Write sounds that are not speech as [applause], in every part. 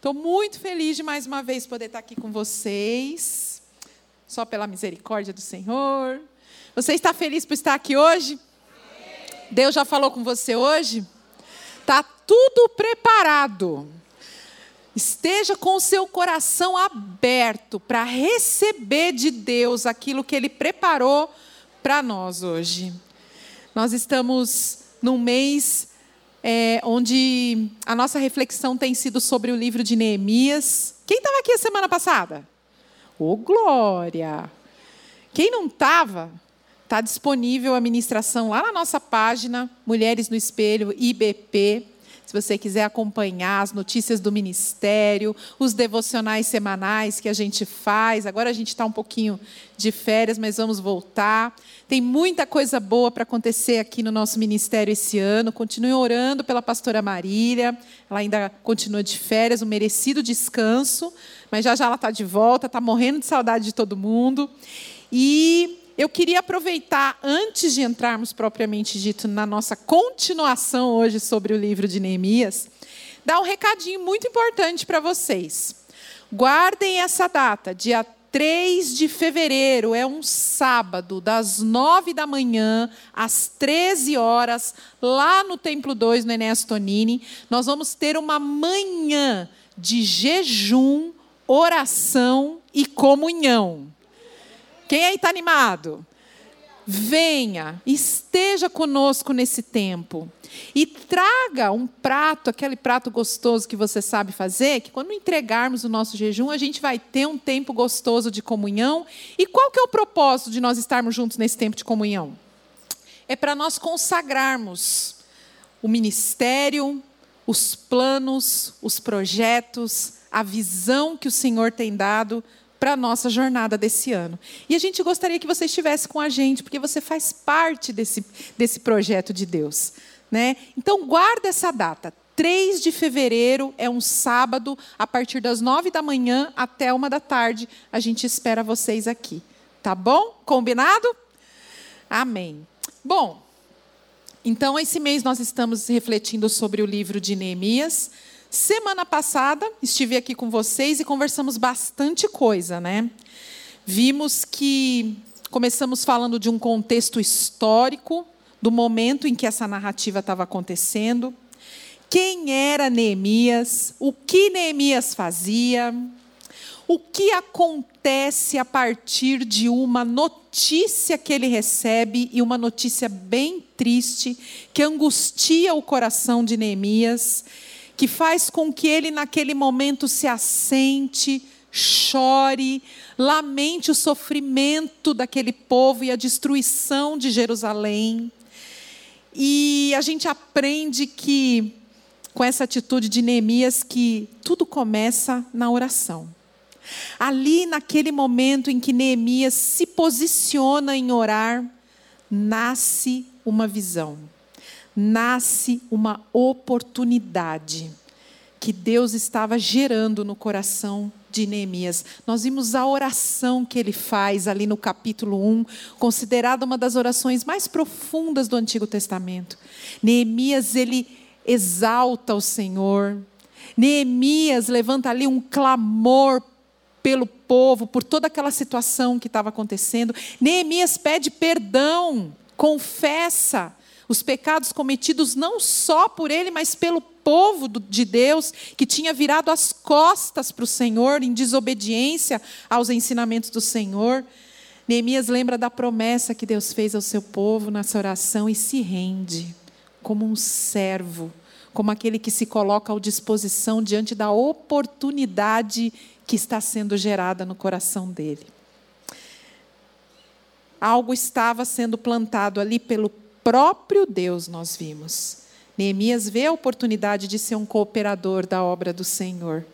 Estou muito feliz de mais uma vez poder estar aqui com vocês, só pela misericórdia do Senhor. Você está feliz por estar aqui hoje? Deus já falou com você hoje? Está tudo preparado. Esteja com o seu coração aberto para receber de Deus aquilo que Ele preparou para nós hoje. Nós estamos num mês é, onde a nossa reflexão tem sido sobre o livro de Neemias. Quem estava aqui a semana passada? Ô, oh, glória! Quem não estava, está disponível a ministração lá na nossa página, Mulheres no Espelho, IBP. Se você quiser acompanhar as notícias do ministério, os devocionais semanais que a gente faz. Agora a gente está um pouquinho de férias, mas vamos voltar. Tem muita coisa boa para acontecer aqui no nosso ministério esse ano. Continue orando pela pastora Marília. Ela ainda continua de férias, um merecido descanso, mas já já ela está de volta, está morrendo de saudade de todo mundo. E eu queria aproveitar, antes de entrarmos propriamente dito na nossa continuação hoje sobre o livro de Neemias, dar um recadinho muito importante para vocês. Guardem essa data, dia 3 de fevereiro, é um sábado, das 9 da manhã às 13 horas, lá no Templo 2, no Enéas Tonini. Nós vamos ter uma manhã de jejum, oração e comunhão. Quem aí está animado? Venha, esteja conosco nesse tempo. E traga um prato, aquele prato gostoso que você sabe fazer, que quando entregarmos o nosso jejum, a gente vai ter um tempo gostoso de comunhão. E qual que é o propósito de nós estarmos juntos nesse tempo de comunhão? É para nós consagrarmos o ministério, os planos, os projetos, a visão que o Senhor tem dado para a nossa jornada desse ano. E a gente gostaria que você estivesse com a gente, porque você faz parte desse, desse projeto de Deus. Né? Então, guarda essa data. 3 de fevereiro é um sábado, a partir das 9 da manhã até uma da tarde. A gente espera vocês aqui. Tá bom? Combinado? Amém. Bom, então esse mês nós estamos refletindo sobre o livro de Neemias. Semana passada estive aqui com vocês e conversamos bastante coisa, né? Vimos que começamos falando de um contexto histórico, do momento em que essa narrativa estava acontecendo, quem era Neemias, o que Neemias fazia, o que acontece a partir de uma notícia que ele recebe, e uma notícia bem triste, que angustia o coração de Neemias que faz com que ele, naquele momento, se assente, chore, lamente o sofrimento daquele povo e a destruição de Jerusalém. E a gente aprende que, com essa atitude de Neemias, que tudo começa na oração. Ali, naquele momento em que Neemias se posiciona em orar, nasce uma visão nasce uma oportunidade que Deus estava gerando no coração de Neemias. Nós vimos a oração que ele faz ali no capítulo 1, considerada uma das orações mais profundas do Antigo Testamento. Neemias, ele exalta o Senhor. Neemias levanta ali um clamor pelo povo, por toda aquela situação que estava acontecendo. Neemias pede perdão, confessa os pecados cometidos não só por ele, mas pelo povo de Deus que tinha virado as costas para o Senhor em desobediência aos ensinamentos do Senhor. Neemias lembra da promessa que Deus fez ao seu povo nessa oração e se rende como um servo, como aquele que se coloca à disposição diante da oportunidade que está sendo gerada no coração dele. Algo estava sendo plantado ali pelo próprio Deus nós vimos. Neemias vê a oportunidade de ser um cooperador da obra do Senhor.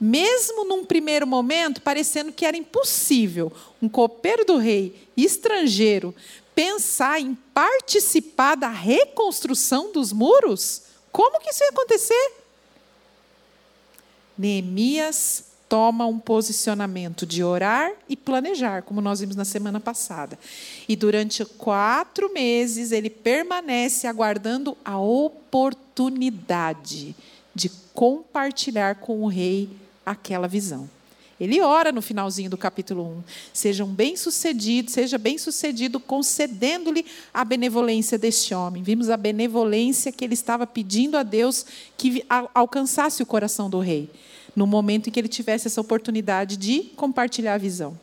Mesmo num primeiro momento, parecendo que era impossível um copeiro do rei estrangeiro pensar em participar da reconstrução dos muros, como que isso ia acontecer? Neemias toma um posicionamento de orar e planejar, como nós vimos na semana passada. E durante quatro meses ele permanece aguardando a oportunidade de compartilhar com o rei aquela visão. Ele ora no finalzinho do capítulo 1. Sejam bem-sucedidos, seja bem-sucedido concedendo-lhe a benevolência deste homem. Vimos a benevolência que ele estava pedindo a Deus que alcançasse o coração do rei, no momento em que ele tivesse essa oportunidade de compartilhar a visão.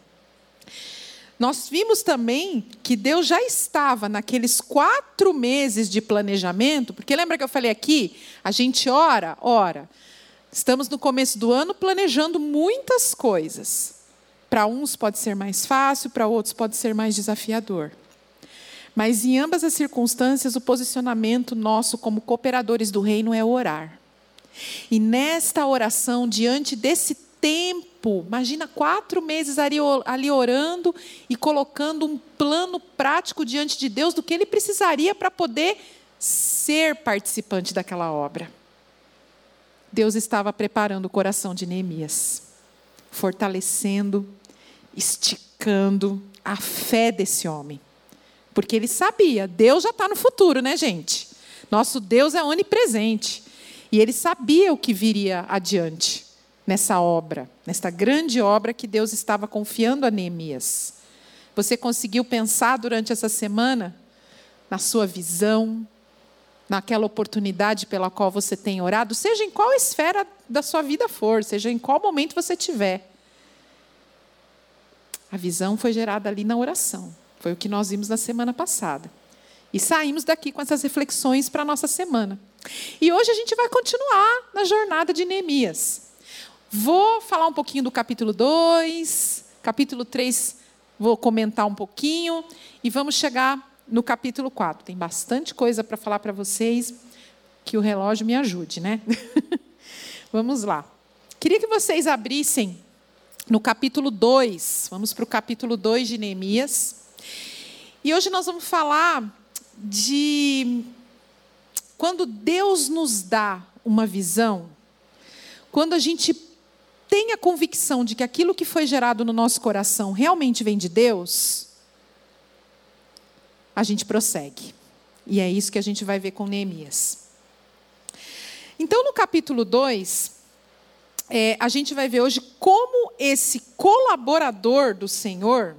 Nós vimos também que Deus já estava naqueles quatro meses de planejamento, porque lembra que eu falei aqui? A gente ora, ora. Estamos no começo do ano planejando muitas coisas. Para uns pode ser mais fácil, para outros pode ser mais desafiador. Mas em ambas as circunstâncias, o posicionamento nosso como cooperadores do reino é orar. E nesta oração, diante desse tempo, imagina quatro meses ali orando e colocando um plano prático diante de Deus do que ele precisaria para poder ser participante daquela obra. Deus estava preparando o coração de Neemias, fortalecendo, esticando a fé desse homem. Porque ele sabia, Deus já está no futuro, né, gente? Nosso Deus é onipresente. E ele sabia o que viria adiante nessa obra, nesta grande obra que Deus estava confiando a Neemias. Você conseguiu pensar durante essa semana na sua visão, naquela oportunidade pela qual você tem orado, seja em qual esfera da sua vida for, seja em qual momento você tiver. A visão foi gerada ali na oração. Foi o que nós vimos na semana passada. E saímos daqui com essas reflexões para a nossa semana. E hoje a gente vai continuar na jornada de Neemias. Vou falar um pouquinho do capítulo 2, capítulo 3 vou comentar um pouquinho e vamos chegar no capítulo 4. Tem bastante coisa para falar para vocês, que o relógio me ajude, né? [laughs] vamos lá. Queria que vocês abrissem no capítulo 2. Vamos para o capítulo 2 de Neemias. E hoje nós vamos falar de quando Deus nos dá uma visão, quando a gente tem a convicção de que aquilo que foi gerado no nosso coração realmente vem de Deus, a gente prossegue. E é isso que a gente vai ver com Neemias. Então, no capítulo 2, é, a gente vai ver hoje como esse colaborador do Senhor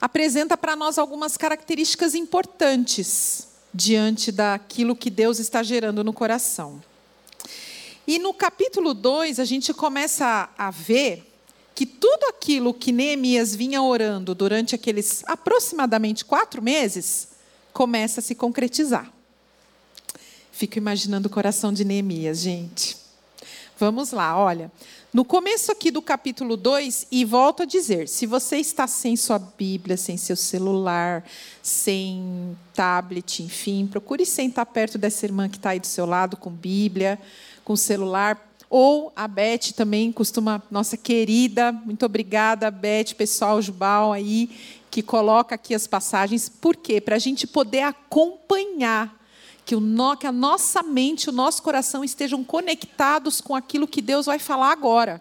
apresenta para nós algumas características importantes diante daquilo que Deus está gerando no coração. E no capítulo 2, a gente começa a ver que tudo aquilo que Neemias vinha orando durante aqueles aproximadamente quatro meses começa a se concretizar. Fico imaginando o coração de Neemias, gente. Vamos lá, olha. No começo aqui do capítulo 2, e volto a dizer: se você está sem sua Bíblia, sem seu celular, sem tablet, enfim, procure sentar perto dessa irmã que está aí do seu lado com Bíblia com celular. Ou a Beth também costuma, nossa querida, muito obrigada, Beth, pessoal Jubal aí, que coloca aqui as passagens. Por quê? Para a gente poder acompanhar, que, o no, que a nossa mente, o nosso coração estejam conectados com aquilo que Deus vai falar agora.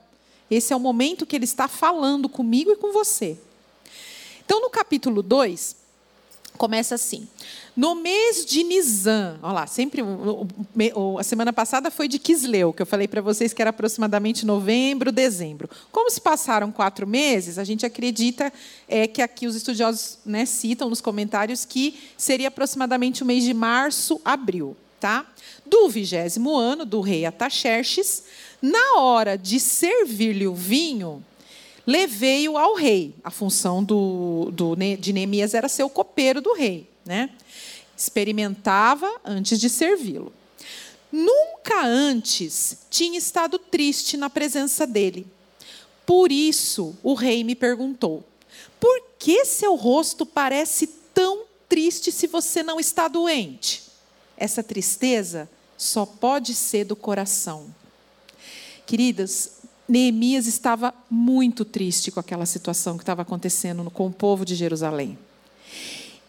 Esse é o momento que Ele está falando comigo e com você. Então, no capítulo 2, começa assim. No mês de Nisan, olha lá, sempre a semana passada foi de Kisleu, que eu falei para vocês que era aproximadamente novembro, dezembro. Como se passaram quatro meses, a gente acredita é, que aqui os estudiosos né, citam nos comentários que seria aproximadamente o mês de março, abril, tá? Do vigésimo ano do rei Ataxerxes, na hora de servir-lhe o vinho, levei-o ao rei. A função do, do, de Neemias era ser o copeiro do rei. Né? Experimentava antes de servi-lo. Nunca antes tinha estado triste na presença dele. Por isso o rei me perguntou: por que seu rosto parece tão triste se você não está doente? Essa tristeza só pode ser do coração. Queridas, Neemias estava muito triste com aquela situação que estava acontecendo com o povo de Jerusalém.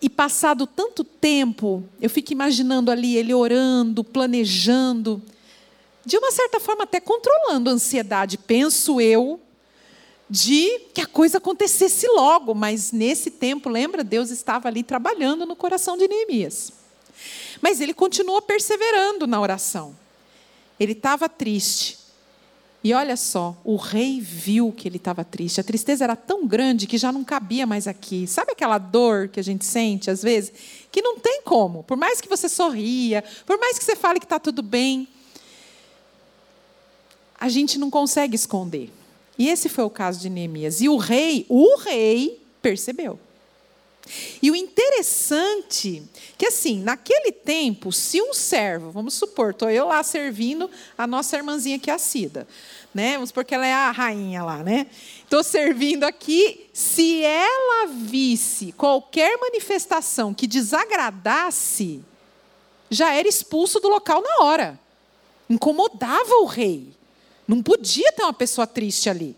E passado tanto tempo, eu fico imaginando ali ele orando, planejando, de uma certa forma até controlando a ansiedade, penso eu, de que a coisa acontecesse logo, mas nesse tempo, lembra, Deus estava ali trabalhando no coração de Neemias. Mas ele continuou perseverando na oração. ele estava triste. E olha só, o rei viu que ele estava triste. A tristeza era tão grande que já não cabia mais aqui. Sabe aquela dor que a gente sente às vezes? Que não tem como. Por mais que você sorria, por mais que você fale que está tudo bem, a gente não consegue esconder. E esse foi o caso de Neemias. E o rei, o rei, percebeu. E o interessante que assim, naquele tempo, se um servo, vamos supor, estou eu lá servindo a nossa irmãzinha aqui, a Cida, né? Vamos supor que ela é a rainha lá, né? Estou servindo aqui, se ela visse qualquer manifestação que desagradasse, já era expulso do local na hora. Incomodava o rei. Não podia ter uma pessoa triste ali.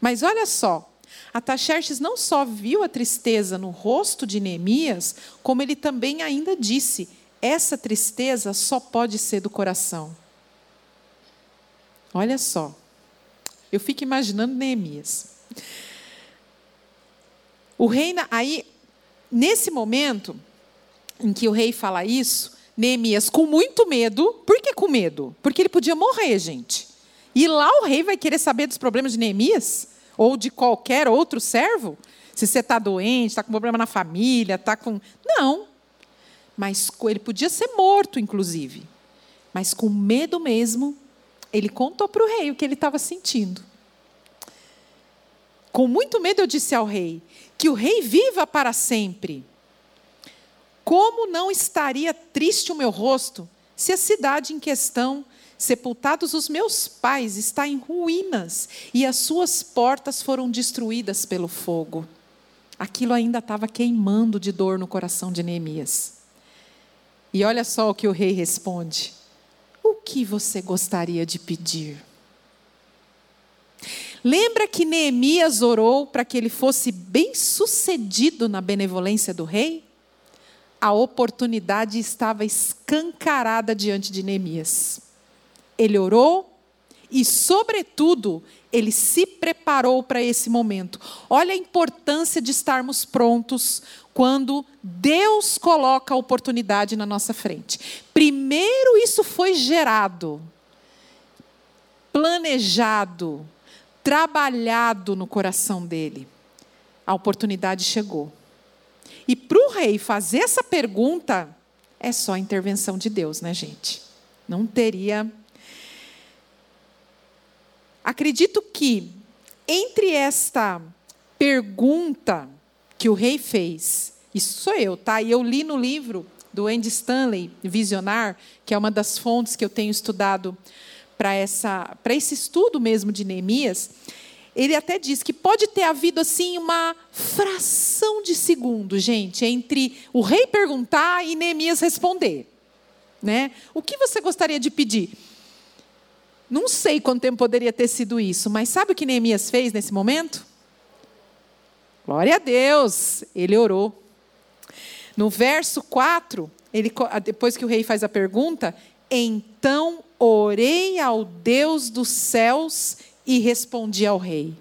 Mas olha só, Ataxerxes não só viu a tristeza no rosto de Neemias, como ele também ainda disse: essa tristeza só pode ser do coração. Olha só, eu fico imaginando Neemias. O rei, aí, nesse momento em que o rei fala isso, Neemias, com muito medo, por que com medo? Porque ele podia morrer, gente. E lá o rei vai querer saber dos problemas de Neemias? ou de qualquer outro servo? Se você está doente, está com problema na família, está com. Não. Mas ele podia ser morto, inclusive. Mas com medo mesmo, ele contou para o rei o que ele estava sentindo. Com muito medo, eu disse ao rei: que o rei viva para sempre. Como não estaria triste o meu rosto se a cidade em questão Sepultados os meus pais, está em ruínas, e as suas portas foram destruídas pelo fogo. Aquilo ainda estava queimando de dor no coração de Neemias. E olha só o que o rei responde: O que você gostaria de pedir? Lembra que Neemias orou para que ele fosse bem sucedido na benevolência do rei? A oportunidade estava escancarada diante de Neemias ele orou e, sobretudo, ele se preparou para esse momento. Olha a importância de estarmos prontos quando Deus coloca a oportunidade na nossa frente. Primeiro, isso foi gerado, planejado, trabalhado no coração dele. A oportunidade chegou. E para o rei fazer essa pergunta, é só a intervenção de Deus, né, gente? Não teria Acredito que entre esta pergunta que o rei fez, isso sou eu, tá? E eu li no livro do Andy Stanley, Visionar, que é uma das fontes que eu tenho estudado para essa para esse estudo mesmo de Neemias. Ele até diz que pode ter havido assim uma fração de segundo, gente, entre o rei perguntar e Neemias responder, né? O que você gostaria de pedir? Não sei quanto tempo poderia ter sido isso, mas sabe o que Neemias fez nesse momento? Glória a Deus, ele orou. No verso 4, ele, depois que o rei faz a pergunta, então orei ao Deus dos céus e respondi ao rei.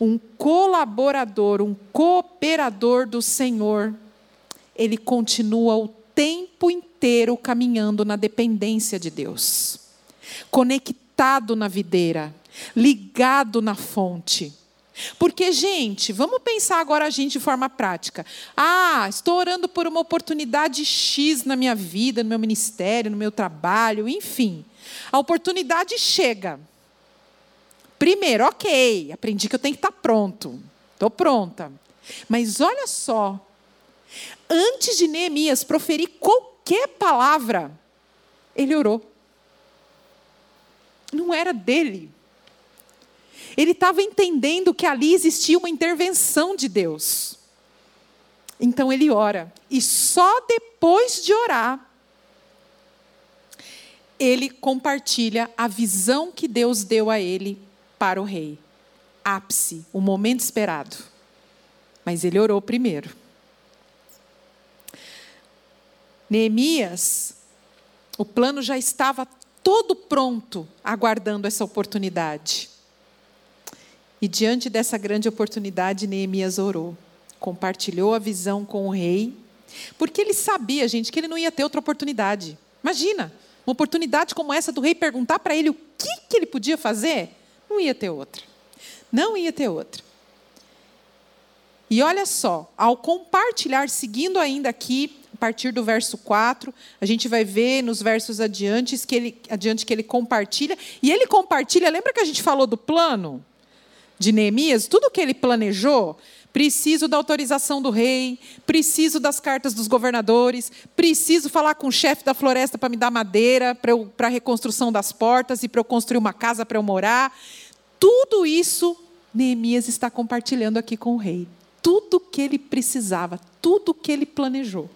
Um colaborador, um cooperador do Senhor, ele continua o tempo inteiro caminhando na dependência de Deus, conectado conectado na videira, ligado na fonte. Porque, gente, vamos pensar agora a gente de forma prática. Ah, estou orando por uma oportunidade X na minha vida, no meu ministério, no meu trabalho, enfim. A oportunidade chega. Primeiro, ok, aprendi que eu tenho que estar pronto. Estou pronta. Mas olha só, antes de Neemias proferir qualquer palavra, ele orou não era dele. Ele estava entendendo que ali existia uma intervenção de Deus. Então ele ora. E só depois de orar, ele compartilha a visão que Deus deu a ele para o rei. Ápice, o momento esperado. Mas ele orou primeiro. Neemias, o plano já estava todo pronto, aguardando essa oportunidade. E diante dessa grande oportunidade, Neemias orou, compartilhou a visão com o rei, porque ele sabia, gente, que ele não ia ter outra oportunidade. Imagina, Uma oportunidade como essa do rei perguntar para ele o que, que ele podia fazer, não ia ter outra. Não ia ter outra. E olha só, ao compartilhar, seguindo ainda aqui, a partir do verso 4, a gente vai ver nos versos adiante que ele, adiante que ele compartilha. E ele compartilha, lembra que a gente falou do plano de Neemias? Tudo que ele planejou, preciso da autorização do rei, preciso das cartas dos governadores, preciso falar com o chefe da floresta para me dar madeira para a reconstrução das portas e para eu construir uma casa para eu morar. Tudo isso Neemias está compartilhando aqui com o rei. Tudo que ele precisava, tudo que ele planejou.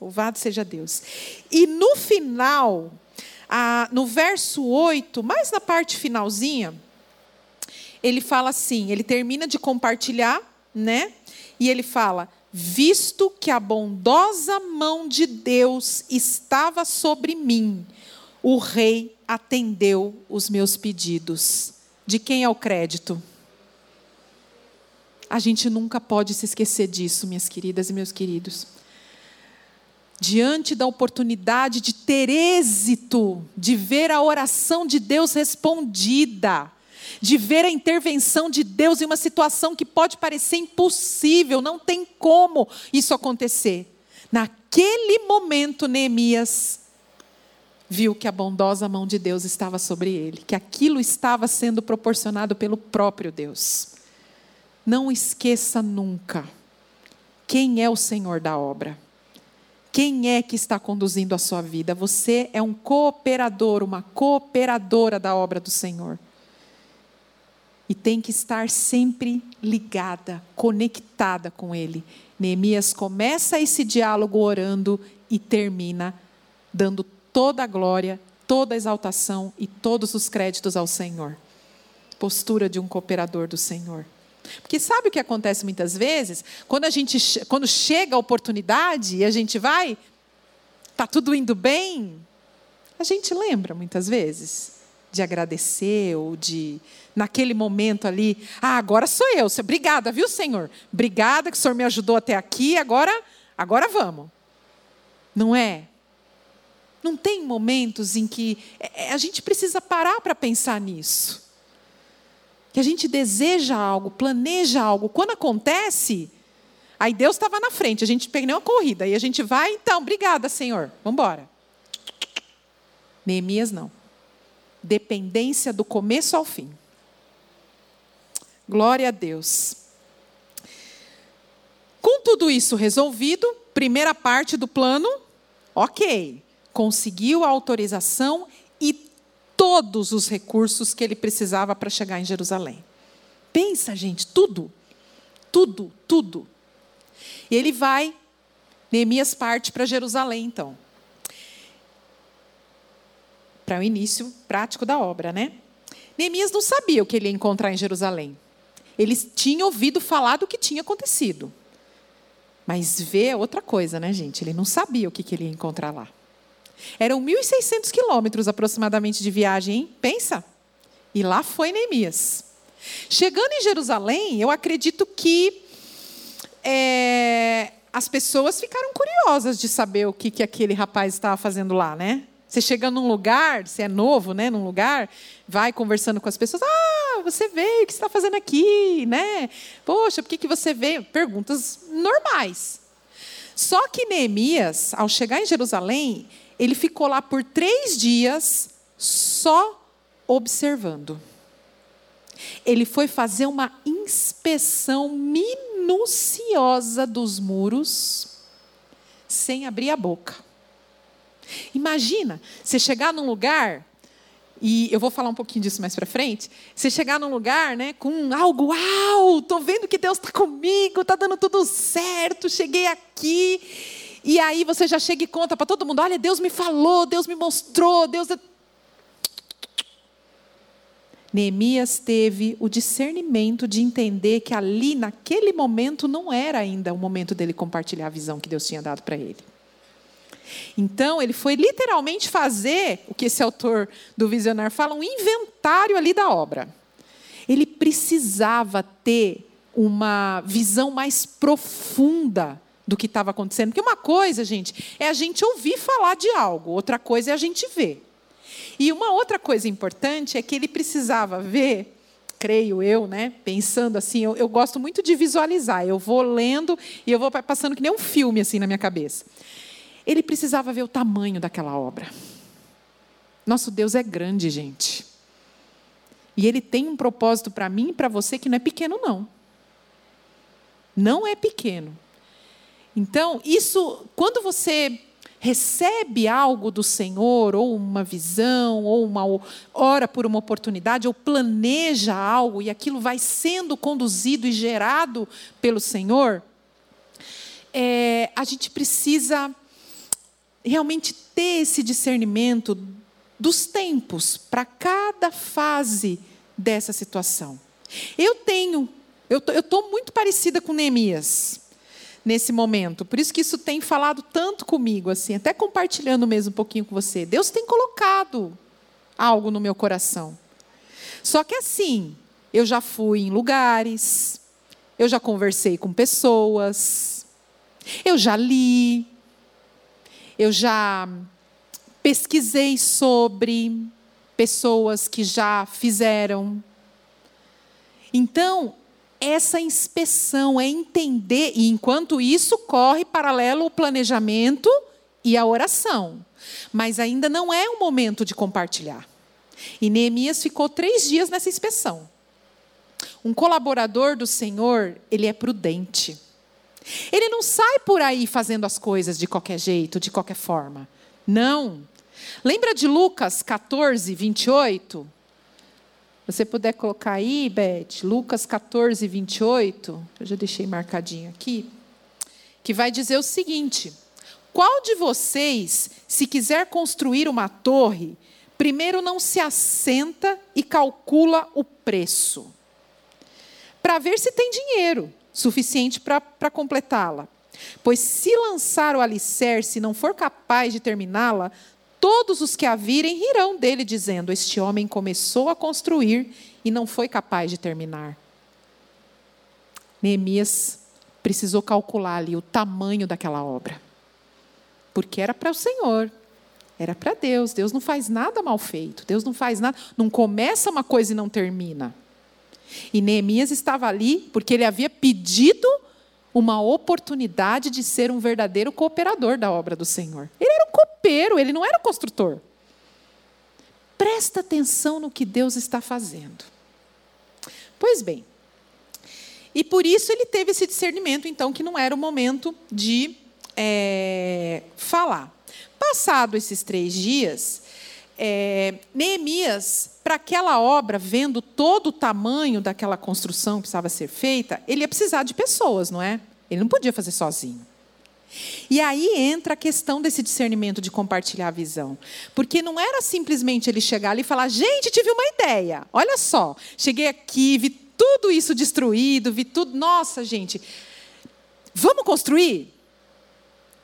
Louvado seja Deus. E no final, no verso 8, mais na parte finalzinha, ele fala assim: ele termina de compartilhar né? E ele fala: visto que a bondosa mão de Deus estava sobre mim, o rei atendeu os meus pedidos. De quem é o crédito? A gente nunca pode se esquecer disso, minhas queridas e meus queridos. Diante da oportunidade de ter êxito, de ver a oração de Deus respondida, de ver a intervenção de Deus em uma situação que pode parecer impossível, não tem como isso acontecer. Naquele momento, Neemias viu que a bondosa mão de Deus estava sobre ele, que aquilo estava sendo proporcionado pelo próprio Deus. Não esqueça nunca quem é o Senhor da obra. Quem é que está conduzindo a sua vida? Você é um cooperador, uma cooperadora da obra do Senhor e tem que estar sempre ligada, conectada com Ele. Neemias começa esse diálogo orando e termina dando toda a glória, toda a exaltação e todos os créditos ao Senhor. Postura de um cooperador do Senhor. Porque sabe o que acontece muitas vezes? Quando a gente quando chega a oportunidade e a gente vai, tá tudo indo bem, a gente lembra muitas vezes de agradecer ou de naquele momento ali, ah, agora sou eu. Obrigada, viu, Senhor? Obrigada que o Senhor me ajudou até aqui, agora, agora vamos. Não é? Não tem momentos em que é, é, a gente precisa parar para pensar nisso. Que a gente deseja algo, planeja algo, quando acontece, aí Deus estava na frente, a gente pegou uma corrida, e a gente vai, então, obrigada, Senhor, vamos embora. Neemias não. Dependência do começo ao fim. Glória a Deus. Com tudo isso resolvido, primeira parte do plano, ok. Conseguiu a autorização e todos os recursos que ele precisava para chegar em Jerusalém. Pensa, gente, tudo. Tudo, tudo. E ele vai, Neemias parte para Jerusalém, então. Para o início prático da obra, né? Neemias não sabia o que ele ia encontrar em Jerusalém. Eles tinham ouvido falar do que tinha acontecido. Mas ver é outra coisa, né, gente? Ele não sabia o que, que ele ia encontrar lá. Eram 1.600 quilômetros aproximadamente de viagem, hein? Pensa. E lá foi Neemias. Chegando em Jerusalém, eu acredito que é, as pessoas ficaram curiosas de saber o que, que aquele rapaz estava fazendo lá, né? Você chega num lugar, você é novo, né, num lugar, vai conversando com as pessoas. Ah, você veio, o que você está fazendo aqui, né? Poxa, por que, que você veio? Perguntas normais. Só que Neemias, ao chegar em Jerusalém, ele ficou lá por três dias só observando. Ele foi fazer uma inspeção minuciosa dos muros, sem abrir a boca. Imagina, você chegar num lugar, e eu vou falar um pouquinho disso mais para frente, você chegar num lugar né, com algo, uau, vendo que Deus está comigo, está dando tudo certo, cheguei aqui. E aí você já chega e conta para todo mundo: olha, Deus me falou, Deus me mostrou, Deus. É Neemias teve o discernimento de entender que ali, naquele momento, não era ainda o momento dele compartilhar a visão que Deus tinha dado para ele. Então, ele foi literalmente fazer o que esse autor do Visionário fala, um inventário ali da obra. Ele precisava ter uma visão mais profunda do que estava acontecendo. Porque uma coisa, gente, é a gente ouvir falar de algo, outra coisa é a gente ver. E uma outra coisa importante é que ele precisava ver, creio eu, né? Pensando assim, eu, eu gosto muito de visualizar. Eu vou lendo e eu vou passando que nem um filme assim na minha cabeça. Ele precisava ver o tamanho daquela obra. Nosso Deus é grande, gente. E ele tem um propósito para mim e para você que não é pequeno, não. Não é pequeno. Então, isso, quando você recebe algo do Senhor, ou uma visão, ou uma ora por uma oportunidade, ou planeja algo e aquilo vai sendo conduzido e gerado pelo Senhor, é, a gente precisa realmente ter esse discernimento dos tempos para cada fase dessa situação. Eu tenho, eu estou muito parecida com Neemias nesse momento. Por isso que isso tem falado tanto comigo, assim, até compartilhando mesmo um pouquinho com você. Deus tem colocado algo no meu coração. Só que assim, eu já fui em lugares, eu já conversei com pessoas, eu já li, eu já pesquisei sobre pessoas que já fizeram. Então, essa inspeção, é entender, e enquanto isso corre paralelo o planejamento e a oração. Mas ainda não é o momento de compartilhar. E Neemias ficou três dias nessa inspeção. Um colaborador do Senhor, ele é prudente. Ele não sai por aí fazendo as coisas de qualquer jeito, de qualquer forma. Não. Lembra de Lucas 14, 28? você puder colocar aí, Beth, Lucas 14, 28, eu já deixei marcadinho aqui, que vai dizer o seguinte: Qual de vocês, se quiser construir uma torre, primeiro não se assenta e calcula o preço, para ver se tem dinheiro suficiente para completá-la? Pois se lançar o alicerce e não for capaz de terminá-la, Todos os que a virem rirão dele, dizendo: Este homem começou a construir e não foi capaz de terminar. Neemias precisou calcular ali o tamanho daquela obra. Porque era para o Senhor, era para Deus. Deus não faz nada mal feito. Deus não faz nada, não começa uma coisa e não termina. E Neemias estava ali porque ele havia pedido uma oportunidade de ser um verdadeiro cooperador da obra do Senhor. Ele era um copeiro, ele não era um construtor. Presta atenção no que Deus está fazendo. Pois bem, e por isso ele teve esse discernimento, então, que não era o momento de é, falar. Passado esses três dias, é, Neemias, para aquela obra, vendo todo o tamanho daquela construção que precisava ser feita, ele ia precisar de pessoas, não é? Ele não podia fazer sozinho. E aí entra a questão desse discernimento de compartilhar a visão. Porque não era simplesmente ele chegar ali e falar: gente, tive uma ideia. Olha só, cheguei aqui, vi tudo isso destruído, vi tudo. Nossa, gente, vamos construir?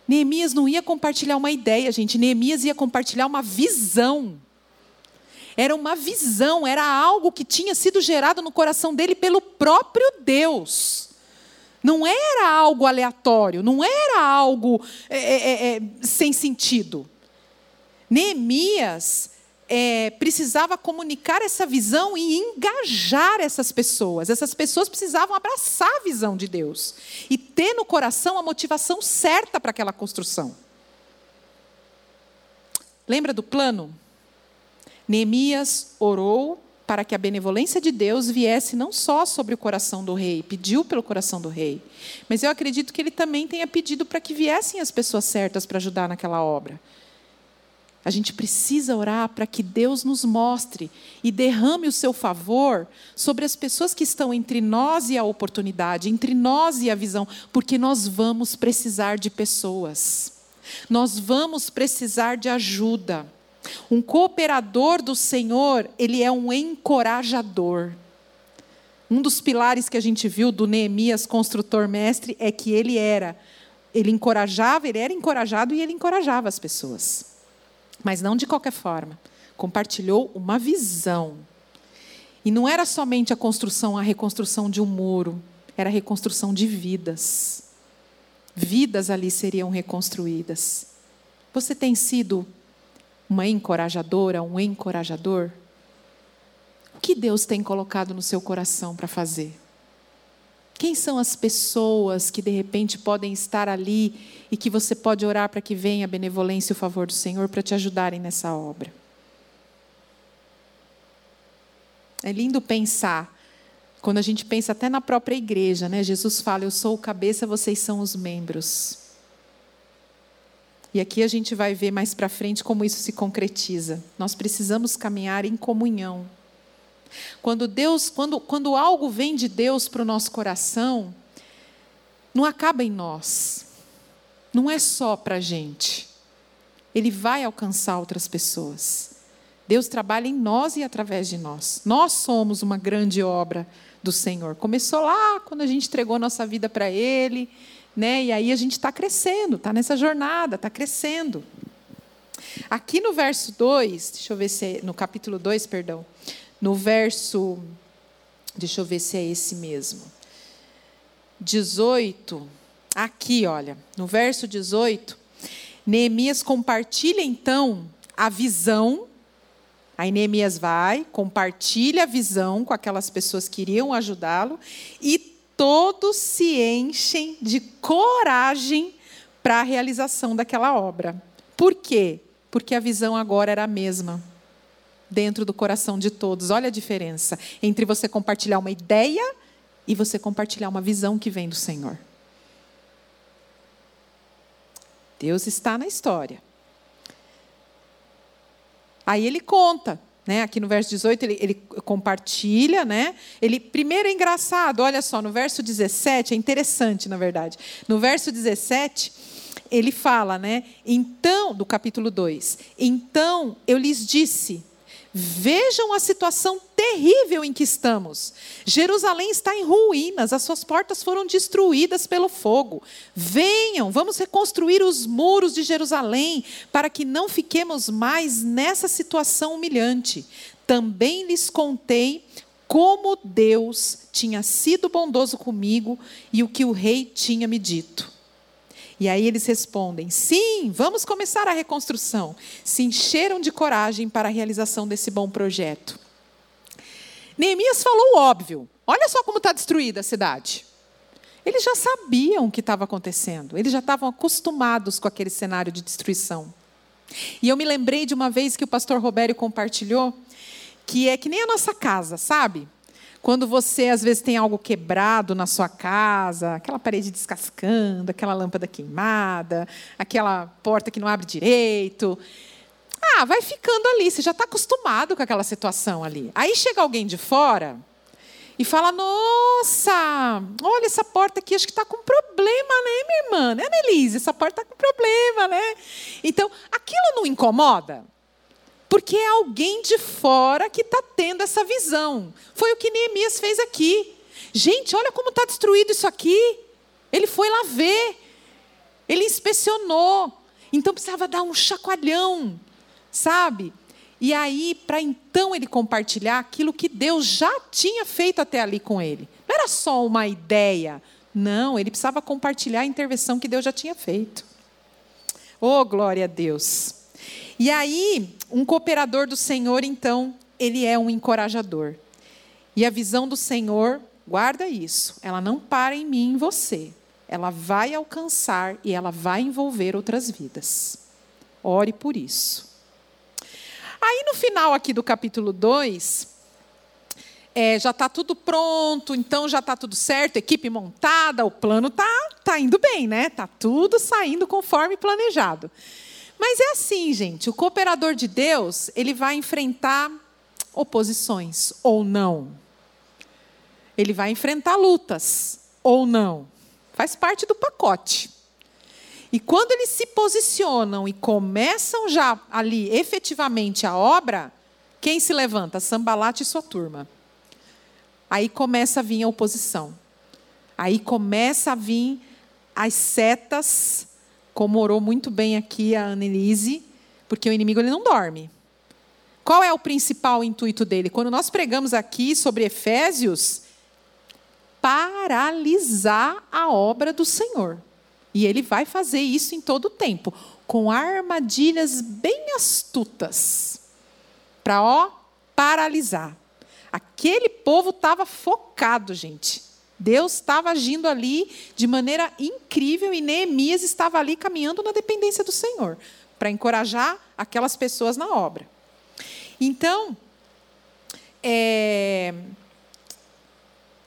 Neemias não ia compartilhar uma ideia, gente. Neemias ia compartilhar uma visão. Era uma visão, era algo que tinha sido gerado no coração dele pelo próprio Deus. Não era algo aleatório, não era algo é, é, é, sem sentido. Neemias é, precisava comunicar essa visão e engajar essas pessoas. Essas pessoas precisavam abraçar a visão de Deus e ter no coração a motivação certa para aquela construção. Lembra do plano? Neemias orou para que a benevolência de Deus viesse não só sobre o coração do rei, pediu pelo coração do rei, mas eu acredito que ele também tenha pedido para que viessem as pessoas certas para ajudar naquela obra. A gente precisa orar para que Deus nos mostre e derrame o seu favor sobre as pessoas que estão entre nós e a oportunidade, entre nós e a visão, porque nós vamos precisar de pessoas. Nós vamos precisar de ajuda. Um cooperador do Senhor, ele é um encorajador. Um dos pilares que a gente viu do Neemias, construtor mestre, é que ele era, ele encorajava, ele era encorajado e ele encorajava as pessoas mas não de qualquer forma. Compartilhou uma visão. E não era somente a construção, a reconstrução de um muro, era a reconstrução de vidas. vidas ali seriam reconstruídas. Você tem sido uma encorajadora, um encorajador? O que Deus tem colocado no seu coração para fazer? Quem são as pessoas que de repente podem estar ali e que você pode orar para que venha a benevolência e o favor do Senhor para te ajudarem nessa obra? É lindo pensar, quando a gente pensa até na própria igreja, né? Jesus fala: Eu sou o cabeça, vocês são os membros. E aqui a gente vai ver mais para frente como isso se concretiza. Nós precisamos caminhar em comunhão. Quando Deus, quando, quando algo vem de Deus para o nosso coração, não acaba em nós. Não é só para a gente. Ele vai alcançar outras pessoas. Deus trabalha em nós e através de nós. Nós somos uma grande obra do Senhor. Começou lá quando a gente entregou nossa vida para Ele, né? E aí a gente está crescendo, está nessa jornada, está crescendo. Aqui no verso 2, deixa eu ver se é, no capítulo 2, perdão, no verso, deixa eu ver se é esse mesmo. 18, aqui, olha, no verso 18, Neemias compartilha então a visão Aí Neemias vai, compartilha a visão com aquelas pessoas que iriam ajudá-lo e todos se enchem de coragem para a realização daquela obra. Por quê? Porque a visão agora era a mesma dentro do coração de todos. Olha a diferença entre você compartilhar uma ideia e você compartilhar uma visão que vem do Senhor. Deus está na história. Aí ele conta, né? Aqui no verso 18 ele, ele, compartilha, né? Ele primeiro é engraçado, olha só, no verso 17 é interessante, na verdade. No verso 17 ele fala, né? Então, do capítulo 2, então eu lhes disse: Vejam a situação terrível em que estamos. Jerusalém está em ruínas, as suas portas foram destruídas pelo fogo. Venham, vamos reconstruir os muros de Jerusalém, para que não fiquemos mais nessa situação humilhante. Também lhes contei como Deus tinha sido bondoso comigo e o que o rei tinha me dito. E aí eles respondem: sim, vamos começar a reconstrução. Se encheram de coragem para a realização desse bom projeto. Neemias falou o óbvio: olha só como está destruída a cidade. Eles já sabiam o que estava acontecendo, eles já estavam acostumados com aquele cenário de destruição. E eu me lembrei de uma vez que o pastor Robério compartilhou, que é que nem a nossa casa, sabe? Quando você, às vezes, tem algo quebrado na sua casa, aquela parede descascando, aquela lâmpada queimada, aquela porta que não abre direito. Ah, vai ficando ali, você já está acostumado com aquela situação ali. Aí chega alguém de fora e fala: Nossa, olha essa porta aqui, acho que está com problema, né, minha irmã? Né, Annelise? Essa porta está com problema, né? Então, aquilo não incomoda? Porque é alguém de fora que está tendo essa visão. Foi o que Neemias fez aqui. Gente, olha como está destruído isso aqui. Ele foi lá ver. Ele inspecionou. Então precisava dar um chacoalhão, sabe? E aí, para então ele compartilhar aquilo que Deus já tinha feito até ali com ele. Não era só uma ideia. Não, ele precisava compartilhar a intervenção que Deus já tinha feito. Oh, glória a Deus. E aí, um cooperador do Senhor, então, ele é um encorajador. E a visão do Senhor, guarda isso, ela não para em mim em você. Ela vai alcançar e ela vai envolver outras vidas. Ore por isso. Aí, no final aqui do capítulo 2, é, já está tudo pronto, então já está tudo certo, equipe montada, o plano está tá indo bem, né? Está tudo saindo conforme planejado. Mas é assim, gente, o cooperador de Deus, ele vai enfrentar oposições ou não. Ele vai enfrentar lutas ou não. Faz parte do pacote. E quando eles se posicionam e começam já ali efetivamente a obra, quem se levanta? Sambalate e sua turma. Aí começa a vir a oposição. Aí começa a vir as setas como orou muito bem aqui a Annelise, porque o inimigo ele não dorme. Qual é o principal intuito dele? Quando nós pregamos aqui sobre Efésios, paralisar a obra do Senhor. E ele vai fazer isso em todo o tempo, com armadilhas bem astutas, para ó paralisar. Aquele povo estava focado, gente. Deus estava agindo ali de maneira incrível e Neemias estava ali caminhando na dependência do Senhor, para encorajar aquelas pessoas na obra. Então, é,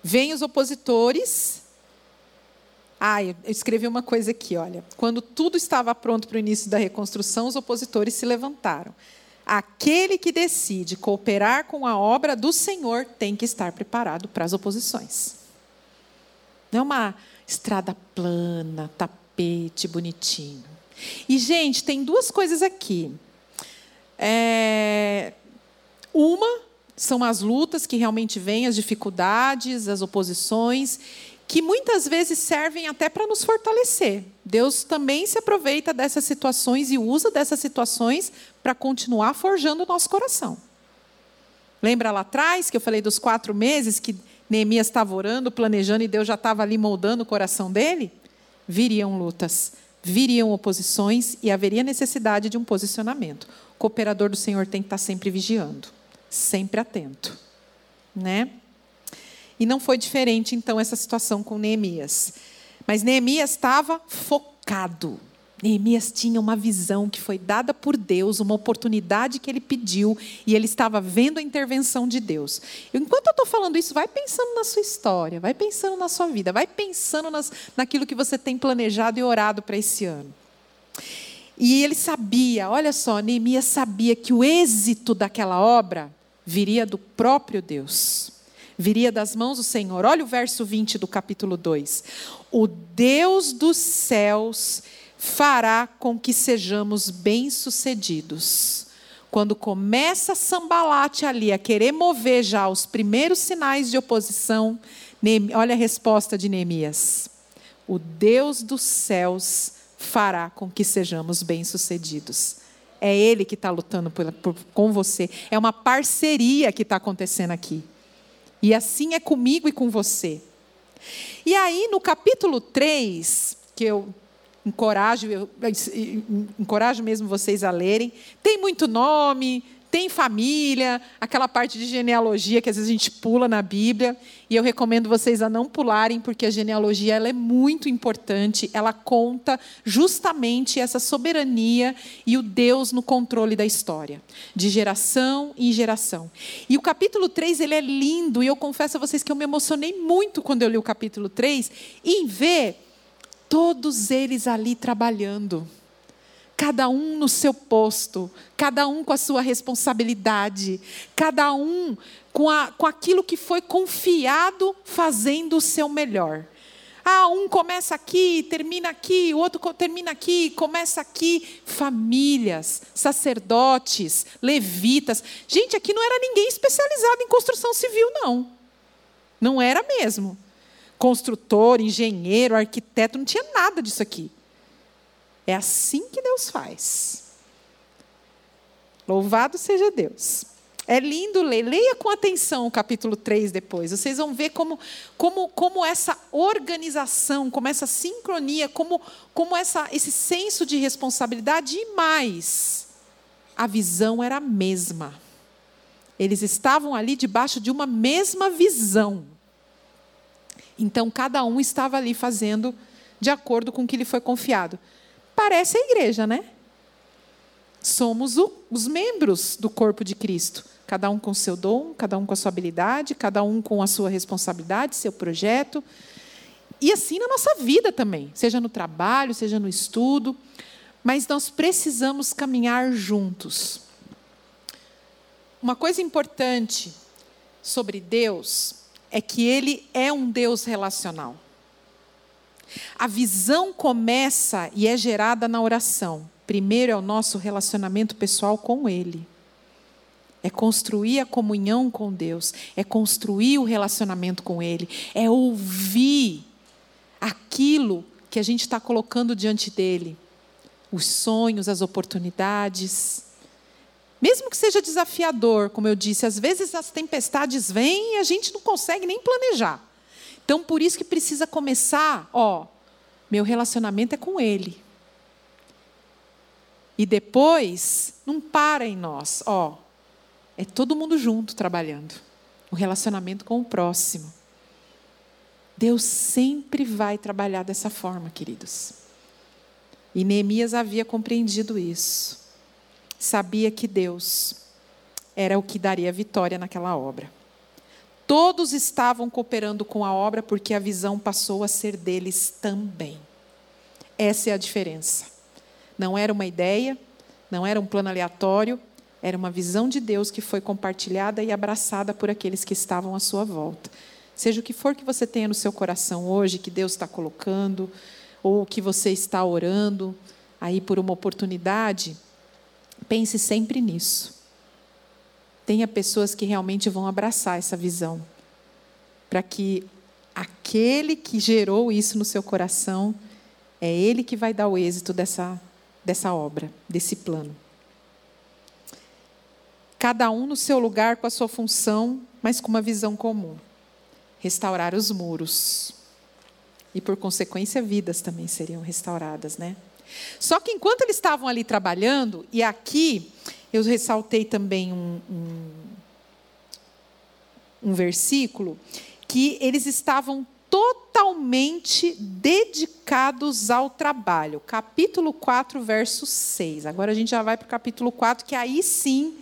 vem os opositores. Ah, eu escrevi uma coisa aqui, olha. Quando tudo estava pronto para o início da reconstrução, os opositores se levantaram. Aquele que decide cooperar com a obra do Senhor tem que estar preparado para as oposições. Não é uma estrada plana, tapete bonitinho. E, gente, tem duas coisas aqui. É, uma são as lutas que realmente vêm, as dificuldades, as oposições, que muitas vezes servem até para nos fortalecer. Deus também se aproveita dessas situações e usa dessas situações para continuar forjando o nosso coração. Lembra lá atrás que eu falei dos quatro meses que Neemias estava orando, planejando e Deus já estava ali moldando o coração dele? Viriam lutas, viriam oposições e haveria necessidade de um posicionamento. O cooperador do Senhor tem que estar sempre vigiando, sempre atento, né? E não foi diferente então essa situação com Neemias. Mas Neemias estava focado. Neemias tinha uma visão que foi dada por Deus, uma oportunidade que ele pediu, e ele estava vendo a intervenção de Deus. Enquanto eu estou falando isso, vai pensando na sua história, vai pensando na sua vida, vai pensando nas, naquilo que você tem planejado e orado para esse ano. E ele sabia, olha só, Neemias sabia que o êxito daquela obra viria do próprio Deus, viria das mãos do Senhor. Olha o verso 20 do capítulo 2. O Deus dos céus fará com que sejamos bem-sucedidos. Quando começa Sambalate ali a querer mover já os primeiros sinais de oposição, olha a resposta de Neemias: O Deus dos céus fará com que sejamos bem-sucedidos. É Ele que está lutando por, por, com você. É uma parceria que está acontecendo aqui. E assim é comigo e com você. E aí, no capítulo 3, que eu encorajo, eu, encorajo mesmo vocês a lerem. Tem muito nome, tem família, aquela parte de genealogia que às vezes a gente pula na Bíblia, e eu recomendo vocês a não pularem, porque a genealogia ela é muito importante, ela conta justamente essa soberania e o Deus no controle da história, de geração em geração. E o capítulo 3 ele é lindo, e eu confesso a vocês que eu me emocionei muito quando eu li o capítulo 3, em ver todos eles ali trabalhando, cada um no seu posto, cada um com a sua responsabilidade, cada um com, a, com aquilo que foi confiado fazendo o seu melhor. Ah, um começa aqui, termina aqui, o outro termina aqui, começa aqui. Famílias, sacerdotes, levitas. Gente, aqui não era ninguém especializado em construção civil, não. Não era mesmo construtor, engenheiro, arquiteto, não tinha nada disso aqui. É assim que Deus faz. Louvado seja Deus. É lindo ler. Leia com atenção o capítulo 3 depois. Vocês vão ver como, como, como essa organização, como essa sincronia, como, como essa, esse senso de responsabilidade e mais. A visão era a mesma. Eles estavam ali debaixo de uma mesma visão. Então, cada um estava ali fazendo de acordo com o que lhe foi confiado. Parece a igreja, né? Somos o, os membros do corpo de Cristo. Cada um com seu dom, cada um com a sua habilidade, cada um com a sua responsabilidade, seu projeto. E assim na nossa vida também, seja no trabalho, seja no estudo. Mas nós precisamos caminhar juntos. Uma coisa importante sobre Deus é que ele é um Deus relacional. A visão começa e é gerada na oração. Primeiro é o nosso relacionamento pessoal com Ele. É construir a comunhão com Deus, é construir o relacionamento com Ele, é ouvir aquilo que a gente está colocando diante dele, os sonhos, as oportunidades. Mesmo que seja desafiador, como eu disse, às vezes as tempestades vêm e a gente não consegue nem planejar. Então, por isso que precisa começar, ó, Meu relacionamento é com Ele. E depois, não para em nós, ó, é todo mundo junto trabalhando. O relacionamento com o próximo. Deus sempre vai trabalhar dessa forma, queridos. E Neemias havia compreendido isso. Sabia que Deus era o que daria vitória naquela obra. Todos estavam cooperando com a obra porque a visão passou a ser deles também. Essa é a diferença. Não era uma ideia, não era um plano aleatório, era uma visão de Deus que foi compartilhada e abraçada por aqueles que estavam à sua volta. Seja o que for que você tenha no seu coração hoje, que Deus está colocando, ou que você está orando aí por uma oportunidade, pense sempre nisso. Tenha pessoas que realmente vão abraçar essa visão, para que aquele que gerou isso no seu coração é Ele que vai dar o êxito dessa, dessa obra, desse plano. Cada um no seu lugar, com a sua função, mas com uma visão comum: restaurar os muros. E, por consequência, vidas também seriam restauradas, né? Só que enquanto eles estavam ali trabalhando, e aqui eu ressaltei também um, um, um versículo, que eles estavam totalmente dedicados ao trabalho. Capítulo 4, verso 6. Agora a gente já vai para o capítulo 4, que aí sim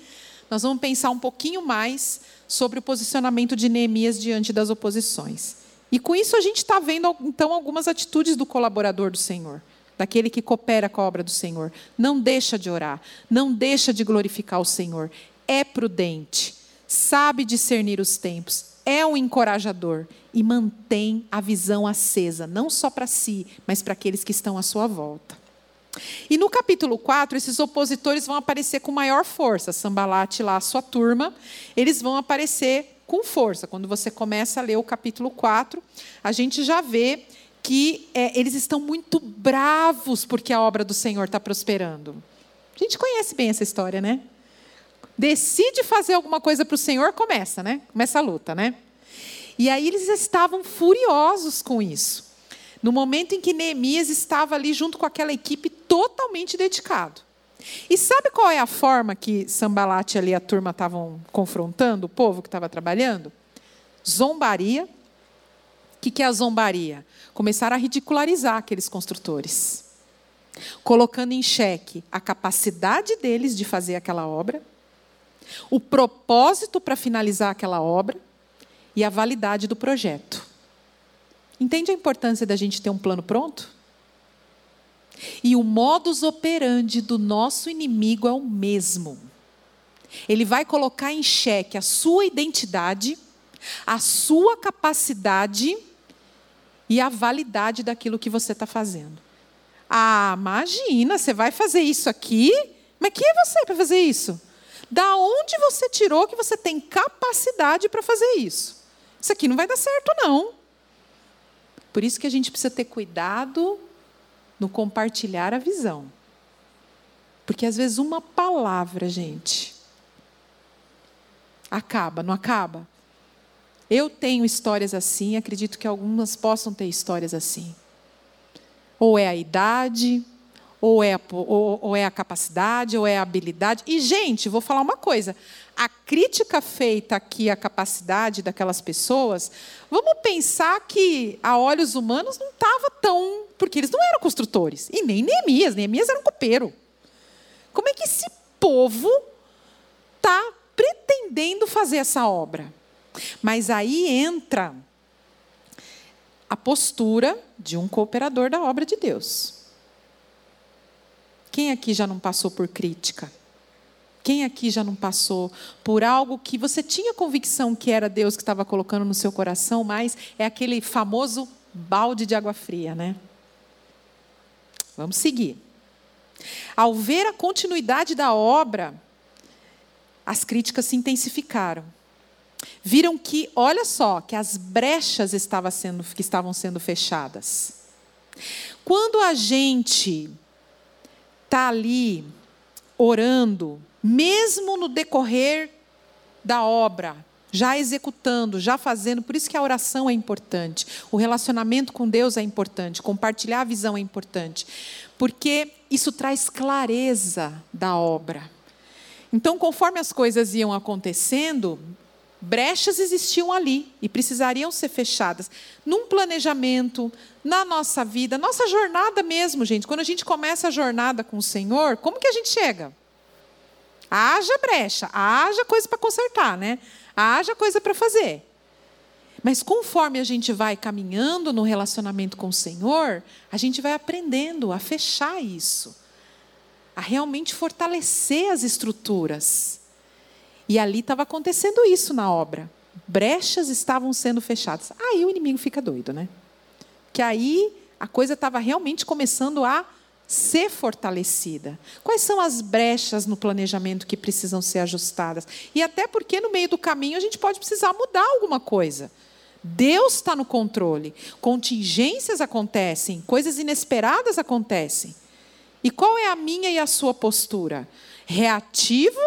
nós vamos pensar um pouquinho mais sobre o posicionamento de Neemias diante das oposições. E com isso a gente está vendo, então, algumas atitudes do colaborador do Senhor, daquele que coopera com a obra do Senhor. Não deixa de orar, não deixa de glorificar o Senhor. É prudente, sabe discernir os tempos, é um encorajador e mantém a visão acesa, não só para si, mas para aqueles que estão à sua volta. E no capítulo 4, esses opositores vão aparecer com maior força. Sambalate lá, a sua turma, eles vão aparecer com força. Quando você começa a ler o capítulo 4, a gente já vê que é, eles estão muito bravos porque a obra do Senhor está prosperando. A gente conhece bem essa história, né? decide fazer alguma coisa para o Senhor, começa, né? Começa a luta, né? E aí eles estavam furiosos com isso. No momento em que Neemias estava ali junto com aquela equipe totalmente dedicado. E sabe qual é a forma que Sambalate ali a turma estavam confrontando o povo que estava trabalhando? Zombaria. Que, que é a zombaria? Começaram a ridicularizar aqueles construtores, colocando em xeque a capacidade deles de fazer aquela obra o propósito para finalizar aquela obra e a validade do projeto. Entende a importância da gente ter um plano pronto? E o modus operandi do nosso inimigo é o mesmo. Ele vai colocar em xeque a sua identidade, a sua capacidade e a validade daquilo que você está fazendo. Ah, imagina, você vai fazer isso aqui? Mas quem é você para fazer isso? Da onde você tirou que você tem capacidade para fazer isso? Isso aqui não vai dar certo, não. Por isso que a gente precisa ter cuidado no compartilhar a visão. Porque às vezes uma palavra, gente, acaba, não acaba? Eu tenho histórias assim, acredito que algumas possam ter histórias assim. Ou é a idade, ou é, a, ou, ou é a capacidade, ou é a habilidade. E, gente, vou falar uma coisa: a crítica feita aqui à capacidade daquelas pessoas, vamos pensar que a olhos humanos não estava tão. Porque eles não eram construtores. E nem Neemias. Neemias era um copeiro. Como é que esse povo está pretendendo fazer essa obra? Mas aí entra a postura de um cooperador da obra de Deus. Quem aqui já não passou por crítica? Quem aqui já não passou por algo que você tinha convicção que era Deus que estava colocando no seu coração, mas é aquele famoso balde de água fria, né? Vamos seguir. Ao ver a continuidade da obra, as críticas se intensificaram. Viram que, olha só, que as brechas estavam sendo, que estavam sendo fechadas. Quando a gente está ali orando, mesmo no decorrer da obra, já executando, já fazendo. Por isso que a oração é importante, o relacionamento com Deus é importante, compartilhar a visão é importante, porque isso traz clareza da obra. Então, conforme as coisas iam acontecendo, brechas existiam ali e precisariam ser fechadas. Num planejamento, na nossa vida, nossa jornada mesmo, gente. Quando a gente começa a jornada com o Senhor, como que a gente chega? Haja brecha, haja coisa para consertar, né? Haja coisa para fazer. Mas conforme a gente vai caminhando no relacionamento com o Senhor, a gente vai aprendendo a fechar isso, a realmente fortalecer as estruturas. E ali estava acontecendo isso na obra. Brechas estavam sendo fechadas. Aí o inimigo fica doido, né? Que aí a coisa estava realmente começando a ser fortalecida. Quais são as brechas no planejamento que precisam ser ajustadas? E até porque no meio do caminho a gente pode precisar mudar alguma coisa. Deus está no controle. Contingências acontecem, coisas inesperadas acontecem. E qual é a minha e a sua postura? Reativo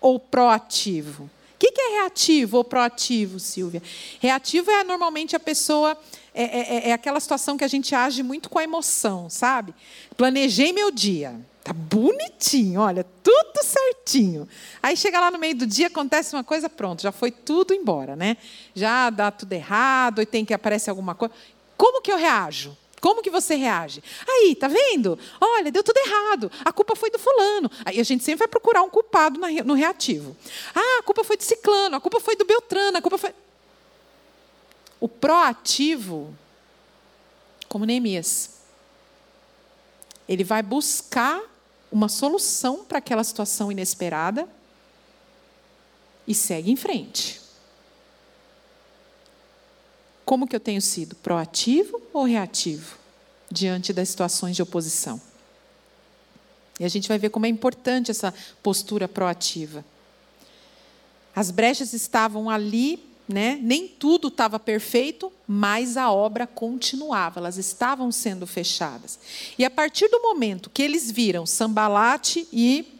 ou proativo? O que é reativo ou proativo, Silvia? Reativo é normalmente a pessoa. É, é, é, é aquela situação que a gente age muito com a emoção, sabe? Planejei meu dia. Tá bonitinho, olha, tudo certinho. Aí chega lá no meio do dia, acontece uma coisa, pronto, já foi tudo embora, né? Já dá tudo errado, e tem que aparecer alguma coisa. Como que eu reajo? Como que você reage? Aí, tá vendo? Olha, deu tudo errado. A culpa foi do fulano. Aí a gente sempre vai procurar um culpado no reativo. Ah, a culpa foi do ciclano, a culpa foi do Beltrano, a culpa foi. O proativo, como Neemias, ele vai buscar uma solução para aquela situação inesperada e segue em frente. Como que eu tenho sido? Proativo ou reativo diante das situações de oposição? E a gente vai ver como é importante essa postura proativa. As brechas estavam ali, né? nem tudo estava perfeito, mas a obra continuava, elas estavam sendo fechadas. E a partir do momento que eles viram Sambalate e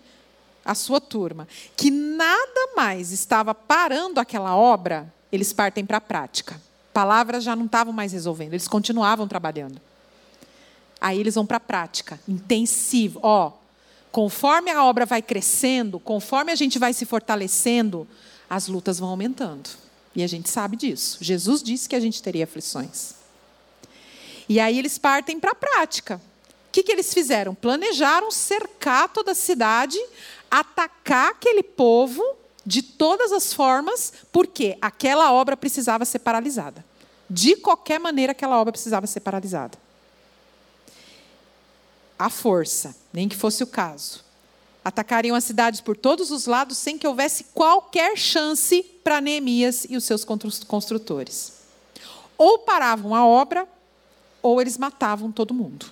a sua turma, que nada mais estava parando aquela obra, eles partem para a prática palavras já não estavam mais resolvendo, eles continuavam trabalhando. Aí eles vão para a prática, intensivo. Ó, conforme a obra vai crescendo, conforme a gente vai se fortalecendo, as lutas vão aumentando. E a gente sabe disso. Jesus disse que a gente teria aflições. E aí eles partem para a prática. O que, que eles fizeram? Planejaram cercar toda a cidade, atacar aquele povo de todas as formas, porque aquela obra precisava ser paralisada. De qualquer maneira, aquela obra precisava ser paralisada. À força, nem que fosse o caso. Atacariam as cidades por todos os lados sem que houvesse qualquer chance para Neemias e os seus construtores. Ou paravam a obra, ou eles matavam todo mundo.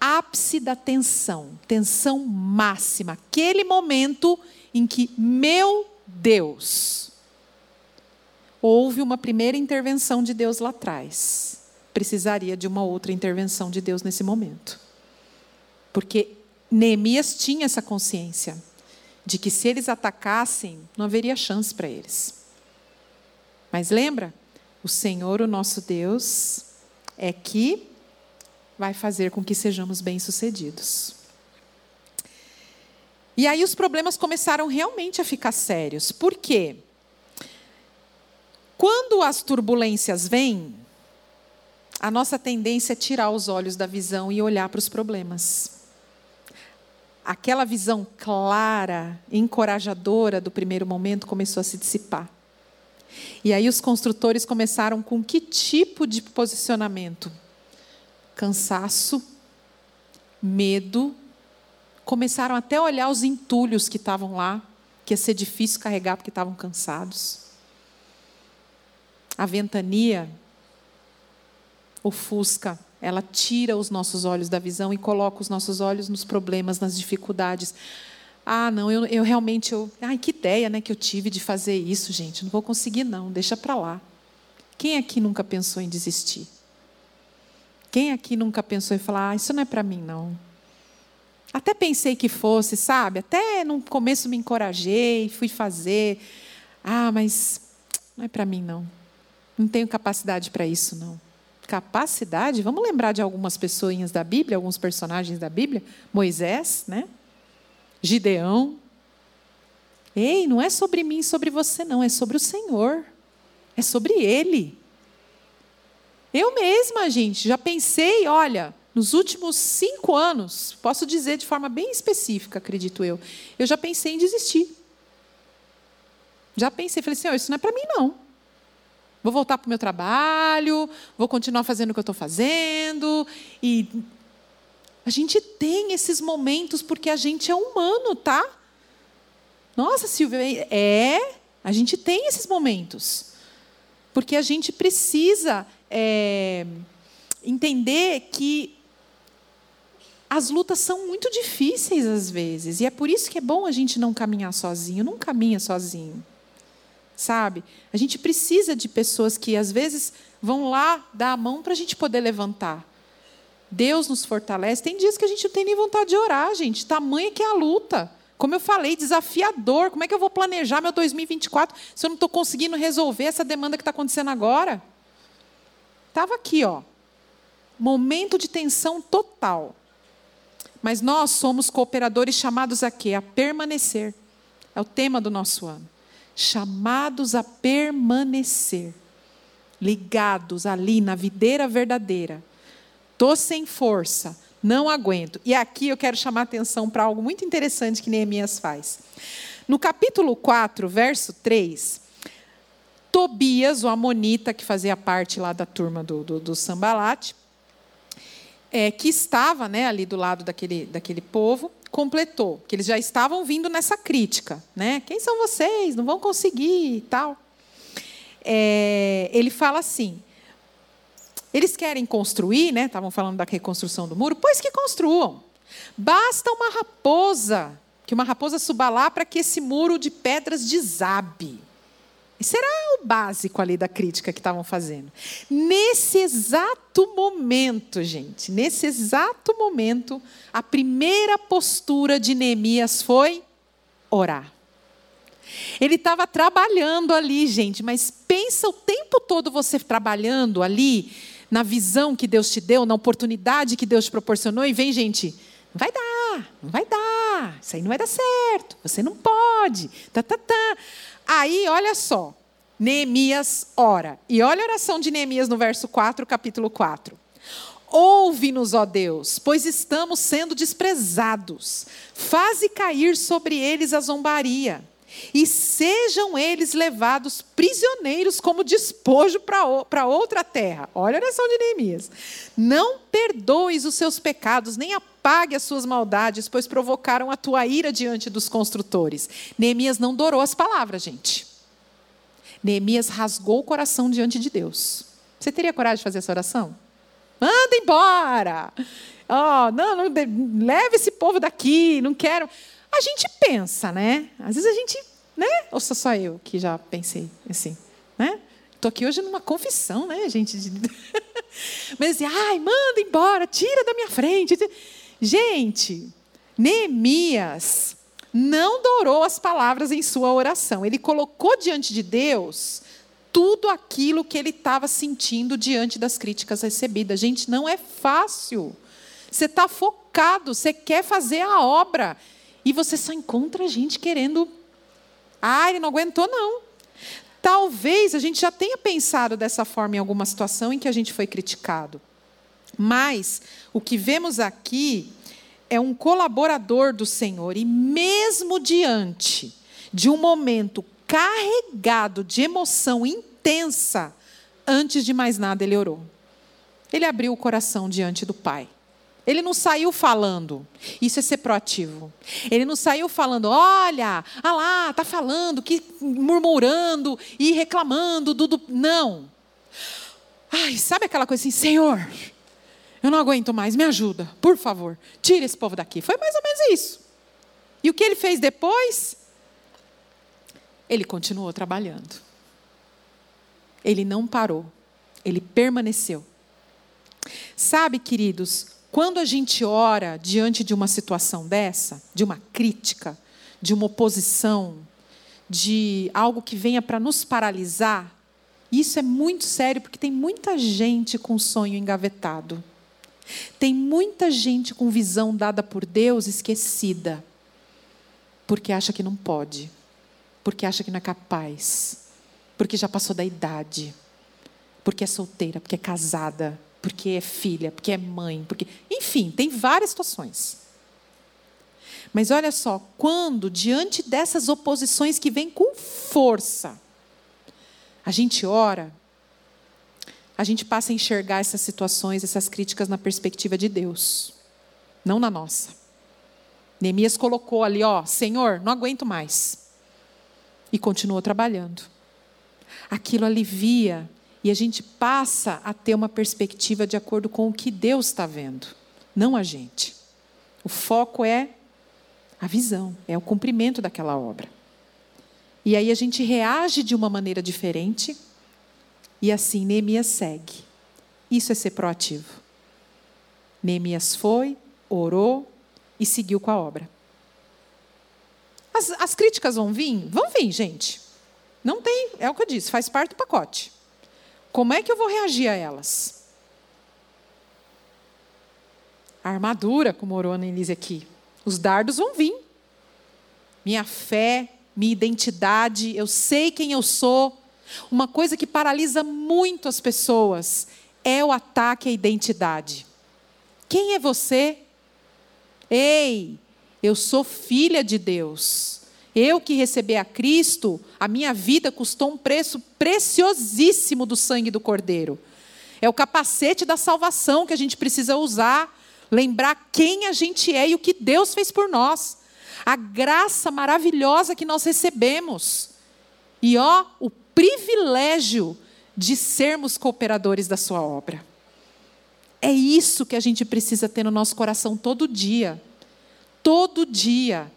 Ápice da tensão, tensão máxima. Aquele momento em que, meu Deus, houve uma primeira intervenção de Deus lá atrás. Precisaria de uma outra intervenção de Deus nesse momento. Porque Neemias tinha essa consciência de que se eles atacassem, não haveria chance para eles. Mas lembra? O Senhor, o nosso Deus, é que vai fazer com que sejamos bem-sucedidos. E aí os problemas começaram realmente a ficar sérios. Por quê? Quando as turbulências vêm, a nossa tendência é tirar os olhos da visão e olhar para os problemas. Aquela visão clara, encorajadora do primeiro momento começou a se dissipar. E aí os construtores começaram com que tipo de posicionamento? Cansaço, medo começaram até a olhar os entulhos que estavam lá, que ia ser difícil carregar porque estavam cansados. A ventania, o fusca, ela tira os nossos olhos da visão e coloca os nossos olhos nos problemas, nas dificuldades. Ah, não, eu, eu realmente, eu, ai, que ideia né, que eu tive de fazer isso, gente. Não vou conseguir, não, deixa para lá. Quem aqui nunca pensou em desistir? Quem aqui nunca pensou em falar, ah, isso não é para mim, não? Até pensei que fosse, sabe? Até no começo me encorajei, fui fazer. Ah, mas não é para mim, não. Não tenho capacidade para isso, não. Capacidade? Vamos lembrar de algumas pessoinhas da Bíblia, alguns personagens da Bíblia? Moisés, né? Gideão. Ei, não é sobre mim, sobre você, não. É sobre o Senhor. É sobre Ele. Eu mesma, gente, já pensei, olha, nos últimos cinco anos, posso dizer de forma bem específica, acredito eu, eu já pensei em desistir. Já pensei, falei assim, oh, isso não é para mim não. Vou voltar para o meu trabalho, vou continuar fazendo o que eu estou fazendo. E a gente tem esses momentos porque a gente é humano, tá? Nossa, Silvia, é, a gente tem esses momentos. Porque a gente precisa é, entender que as lutas são muito difíceis às vezes. E é por isso que é bom a gente não caminhar sozinho. Não caminha sozinho. Sabe? A gente precisa de pessoas que às vezes vão lá dar a mão para a gente poder levantar. Deus nos fortalece. Tem dias que a gente não tem nem vontade de orar, gente. Tamanha que é a luta. Como eu falei, desafiador. Como é que eu vou planejar meu 2024 se eu não estou conseguindo resolver essa demanda que está acontecendo agora? Estava aqui, ó. Momento de tensão total. Mas nós somos cooperadores chamados a quê? A permanecer. É o tema do nosso ano. Chamados a permanecer. Ligados ali na videira verdadeira. Estou sem força, não aguento. E aqui eu quero chamar atenção para algo muito interessante que Neemias faz. No capítulo 4, verso 3, Tobias, o Amonita, que fazia parte lá da turma do, do, do Sambalate, é, que estava né, ali do lado daquele, daquele povo, completou, que eles já estavam vindo nessa crítica. Né? Quem são vocês? Não vão conseguir e tal. É, ele fala assim: eles querem construir, né? Estavam falando da reconstrução do muro, pois que construam. Basta uma raposa, que uma raposa suba lá para que esse muro de pedras desabe. Isso era o básico ali da crítica que estavam fazendo. Nesse exato momento, gente, nesse exato momento, a primeira postura de Neemias foi orar. Ele estava trabalhando ali, gente, mas pensa o tempo todo você trabalhando ali, na visão que Deus te deu, na oportunidade que Deus te proporcionou, e vem, gente, não vai dar, não vai dar, isso aí não vai dar certo, você não pode, tá, tá, tá. Aí, olha só, Neemias ora. E olha a oração de Neemias no verso 4, capítulo 4. Ouve-nos, ó Deus, pois estamos sendo desprezados. Faze cair sobre eles a zombaria. E sejam eles levados prisioneiros como despojo para outra terra. Olha a oração de Neemias. Não perdoes os seus pecados, nem apague as suas maldades, pois provocaram a tua ira diante dos construtores. Neemias não dourou as palavras, gente. Neemias rasgou o coração diante de Deus. Você teria coragem de fazer essa oração? Manda embora! Oh, não, não, leve esse povo daqui, não quero. A gente pensa, né? Às vezes a gente, né? Ou sou só eu que já pensei assim, né? Estou aqui hoje numa confissão, né, gente? [laughs] Mas ai, manda embora, tira da minha frente. Gente, Neemias não dourou as palavras em sua oração. Ele colocou diante de Deus tudo aquilo que ele estava sentindo diante das críticas recebidas. Gente, não é fácil. Você está focado, você quer fazer a obra. E você só encontra gente querendo. Ah, ele não aguentou, não. Talvez a gente já tenha pensado dessa forma em alguma situação em que a gente foi criticado. Mas o que vemos aqui é um colaborador do Senhor e, mesmo diante de um momento carregado de emoção intensa, antes de mais nada ele orou. Ele abriu o coração diante do Pai. Ele não saiu falando. Isso é ser proativo. Ele não saiu falando, olha, ah lá, tá falando, que murmurando e reclamando do, do... não. Ai, sabe aquela coisa assim, Senhor, eu não aguento mais, me ajuda, por favor, tira esse povo daqui. Foi mais ou menos isso. E o que ele fez depois? Ele continuou trabalhando. Ele não parou, ele permaneceu. Sabe, queridos, quando a gente ora diante de uma situação dessa, de uma crítica, de uma oposição, de algo que venha para nos paralisar, isso é muito sério, porque tem muita gente com sonho engavetado. Tem muita gente com visão dada por Deus esquecida, porque acha que não pode, porque acha que não é capaz, porque já passou da idade, porque é solteira, porque é casada, porque é filha, porque é mãe, porque. Enfim, tem várias situações. Mas olha só, quando, diante dessas oposições que vêm com força, a gente ora, a gente passa a enxergar essas situações, essas críticas na perspectiva de Deus, não na nossa. Neemias colocou ali, ó, Senhor, não aguento mais. E continuou trabalhando. Aquilo alivia e a gente passa a ter uma perspectiva de acordo com o que Deus está vendo, não a gente. O foco é a visão, é o cumprimento daquela obra. E aí a gente reage de uma maneira diferente, e assim Neemias segue. Isso é ser proativo. Neemias foi, orou e seguiu com a obra. As, as críticas vão vir? Vão vir, gente. Não tem, é o que eu disse, faz parte do pacote. Como é que eu vou reagir a elas? A armadura, como orou a Annelise aqui. Os dardos vão vir. Minha fé, minha identidade, eu sei quem eu sou. Uma coisa que paralisa muito as pessoas é o ataque à identidade. Quem é você? Ei, eu sou filha de Deus. Eu que recebi a Cristo, a minha vida custou um preço preciosíssimo do sangue do Cordeiro. É o capacete da salvação que a gente precisa usar, lembrar quem a gente é e o que Deus fez por nós. A graça maravilhosa que nós recebemos. E ó, o privilégio de sermos cooperadores da sua obra. É isso que a gente precisa ter no nosso coração todo dia. Todo dia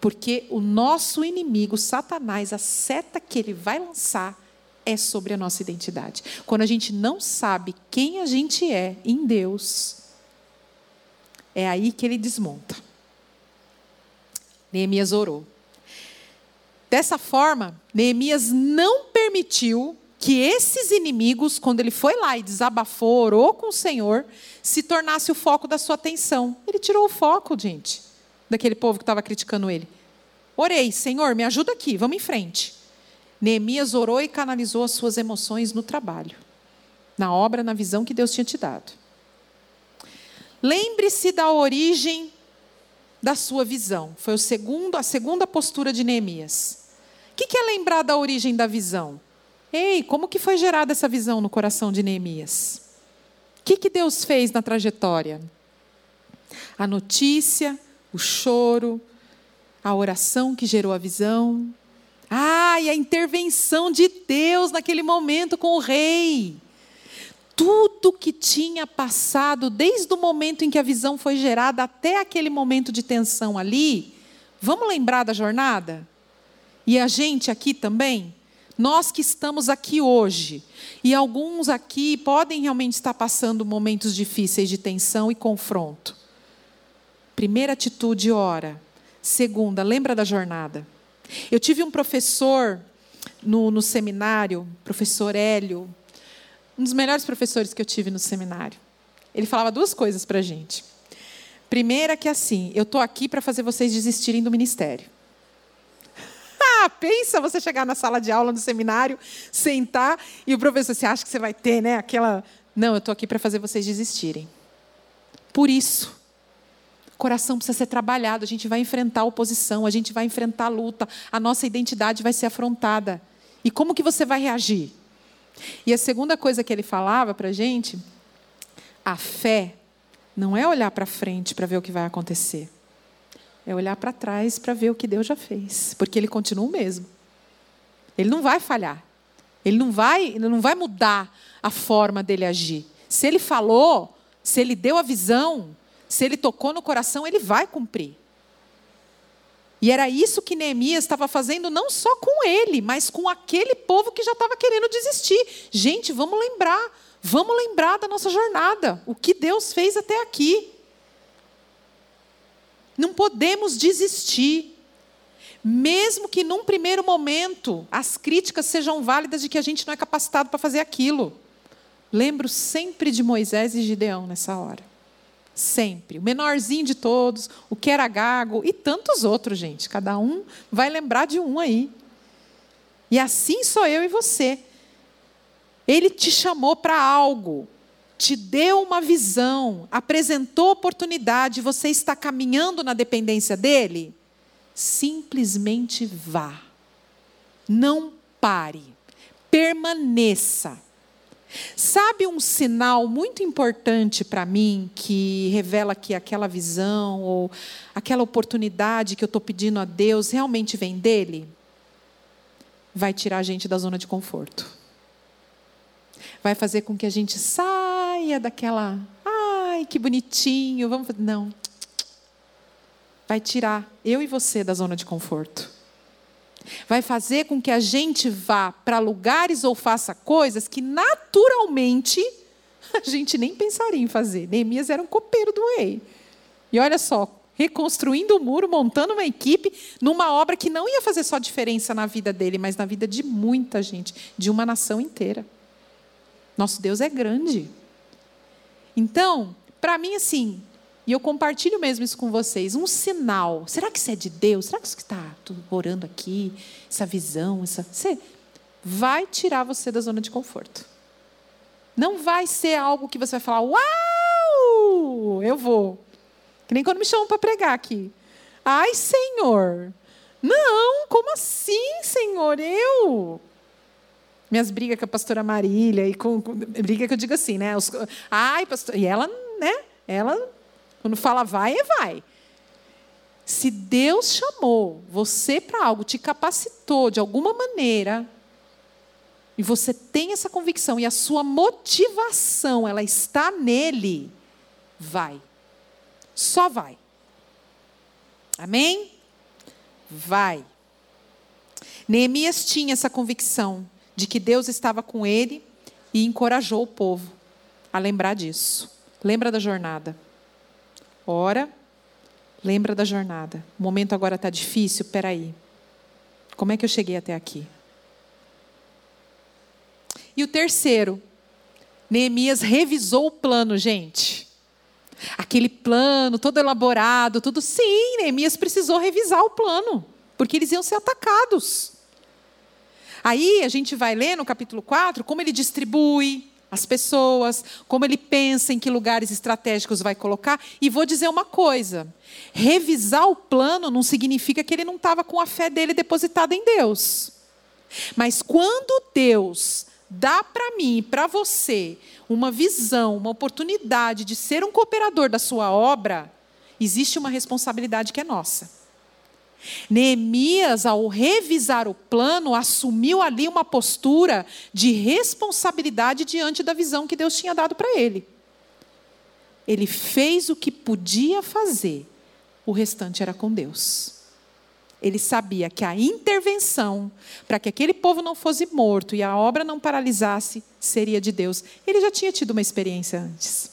porque o nosso inimigo, Satanás, a seta que ele vai lançar é sobre a nossa identidade. Quando a gente não sabe quem a gente é em Deus, é aí que ele desmonta. Neemias orou. Dessa forma, Neemias não permitiu que esses inimigos, quando ele foi lá e desabafou, orou com o Senhor, se tornasse o foco da sua atenção. Ele tirou o foco, gente, daquele povo que estava criticando ele. Orei, Senhor, me ajuda aqui, vamos em frente. Neemias orou e canalizou as suas emoções no trabalho, na obra, na visão que Deus tinha te dado. Lembre-se da origem da sua visão. Foi o segundo, a segunda postura de Neemias. O que é lembrar da origem da visão? Ei, como que foi gerada essa visão no coração de Neemias? O que, que Deus fez na trajetória? A notícia, o choro, a oração que gerou a visão. Ah, a intervenção de Deus naquele momento com o rei. Tudo que tinha passado, desde o momento em que a visão foi gerada até aquele momento de tensão ali, vamos lembrar da jornada? E a gente aqui também? Nós que estamos aqui hoje, e alguns aqui podem realmente estar passando momentos difíceis de tensão e confronto. Primeira atitude, ora. Segunda, lembra da jornada. Eu tive um professor no, no seminário, professor Hélio, um dos melhores professores que eu tive no seminário. Ele falava duas coisas para a gente. Primeira que assim, eu estou aqui para fazer vocês desistirem do ministério. [laughs] Ah, pensa você chegar na sala de aula no seminário, sentar e o professor, você acha que você vai ter, né? Aquela. Não, eu estou aqui para fazer vocês desistirem. Por isso, o coração precisa ser trabalhado, a gente vai enfrentar a oposição, a gente vai enfrentar a luta, a nossa identidade vai ser afrontada. E como que você vai reagir? E a segunda coisa que ele falava para a gente, a fé não é olhar para frente para ver o que vai acontecer. É olhar para trás para ver o que Deus já fez, porque ele continua o mesmo. Ele não vai falhar. Ele não vai, ele não vai mudar a forma dele agir. Se ele falou, se ele deu a visão, se ele tocou no coração, ele vai cumprir. E era isso que Neemias estava fazendo não só com ele, mas com aquele povo que já estava querendo desistir. Gente, vamos lembrar, vamos lembrar da nossa jornada, o que Deus fez até aqui. Não podemos desistir. Mesmo que num primeiro momento as críticas sejam válidas de que a gente não é capacitado para fazer aquilo. Lembro sempre de Moisés e Gideão nessa hora. Sempre. O menorzinho de todos, o que era gago e tantos outros, gente. Cada um vai lembrar de um aí. E assim sou eu e você. Ele te chamou para algo, te deu uma visão, apresentou oportunidade, você está caminhando na dependência dele? Simplesmente vá. Não pare. Permaneça. Sabe um sinal muito importante para mim que revela que aquela visão ou aquela oportunidade que eu estou pedindo a Deus realmente vem dele? Vai tirar a gente da zona de conforto. Vai fazer com que a gente saia daquela, ai, que bonitinho, vamos. Não. Vai tirar eu e você da zona de conforto vai fazer com que a gente vá para lugares ou faça coisas que naturalmente [laughs] a gente nem pensaria em fazer. Neemias era um copeiro do rei. E olha só, reconstruindo o muro, montando uma equipe, numa obra que não ia fazer só diferença na vida dele, mas na vida de muita gente, de uma nação inteira. Nosso Deus é grande. Então, para mim, assim, e eu compartilho mesmo isso com vocês. Um sinal. Será que isso é de Deus? Será que isso que está orando aqui, essa visão, essa. Você vai tirar você da zona de conforto. Não vai ser algo que você vai falar, uau! Eu vou. Que nem quando me chamam para pregar aqui. Ai, Senhor! Não, como assim, Senhor? Eu? Minhas brigas com a pastora Marília, e com, com briga que eu digo assim, né? Os, ai, pastor. E ela, né? Ela quando fala vai, é vai. Se Deus chamou você para algo, te capacitou de alguma maneira, e você tem essa convicção e a sua motivação, ela está nele, vai. Só vai. Amém? Vai. Neemias tinha essa convicção de que Deus estava com ele e encorajou o povo a lembrar disso. Lembra da jornada. Ora, lembra da jornada. O momento agora está difícil, peraí. Como é que eu cheguei até aqui? E o terceiro, Neemias revisou o plano, gente. Aquele plano todo elaborado, tudo. Sim, Neemias precisou revisar o plano, porque eles iam ser atacados. Aí a gente vai ler no capítulo 4 como ele distribui, as pessoas, como ele pensa em que lugares estratégicos vai colocar. E vou dizer uma coisa: revisar o plano não significa que ele não estava com a fé dele depositada em Deus. Mas quando Deus dá para mim e para você uma visão, uma oportunidade de ser um cooperador da sua obra, existe uma responsabilidade que é nossa. Neemias, ao revisar o plano, assumiu ali uma postura de responsabilidade diante da visão que Deus tinha dado para ele. Ele fez o que podia fazer, o restante era com Deus. Ele sabia que a intervenção para que aquele povo não fosse morto e a obra não paralisasse seria de Deus. Ele já tinha tido uma experiência antes.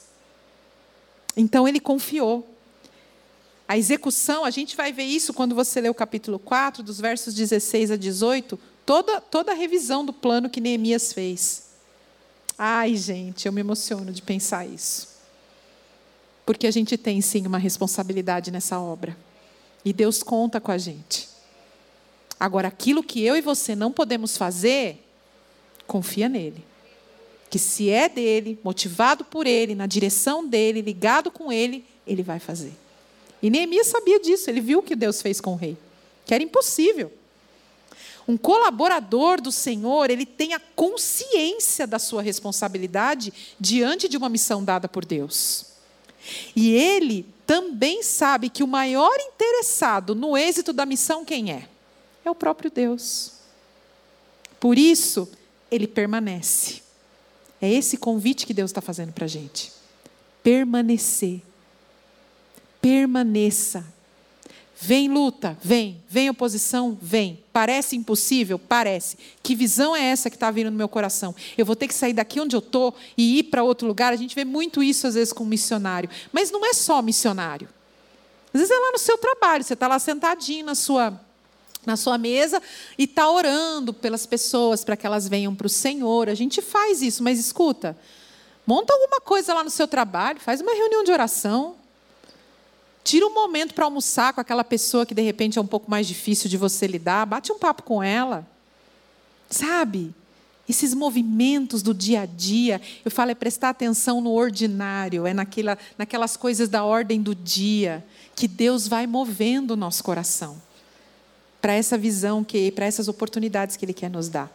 Então ele confiou. A execução, a gente vai ver isso quando você lê o capítulo 4, dos versos 16 a 18, toda, toda a revisão do plano que Neemias fez. Ai, gente, eu me emociono de pensar isso. Porque a gente tem sim uma responsabilidade nessa obra. E Deus conta com a gente. Agora, aquilo que eu e você não podemos fazer, confia nele. Que se é dele, motivado por ele, na direção dele, ligado com ele, ele vai fazer. E Neemias sabia disso, ele viu o que Deus fez com o rei, que era impossível. Um colaborador do Senhor, ele tem a consciência da sua responsabilidade diante de uma missão dada por Deus. E ele também sabe que o maior interessado no êxito da missão quem é? É o próprio Deus. Por isso, ele permanece. É esse convite que Deus está fazendo para a gente. Permanecer permaneça. Vem luta, vem. Vem oposição, vem. Parece impossível? Parece. Que visão é essa que está vindo no meu coração? Eu vou ter que sair daqui onde eu estou e ir para outro lugar? A gente vê muito isso às vezes com missionário. Mas não é só missionário. Às vezes é lá no seu trabalho, você está lá sentadinho na sua, na sua mesa e está orando pelas pessoas para que elas venham para o Senhor. A gente faz isso, mas escuta, monta alguma coisa lá no seu trabalho, faz uma reunião de oração. Tira um momento para almoçar com aquela pessoa que de repente é um pouco mais difícil de você lidar, bate um papo com ela. Sabe? Esses movimentos do dia a dia, eu falo, é prestar atenção no ordinário, é naquela, naquelas coisas da ordem do dia, que Deus vai movendo o nosso coração para essa visão, que para essas oportunidades que Ele quer nos dar.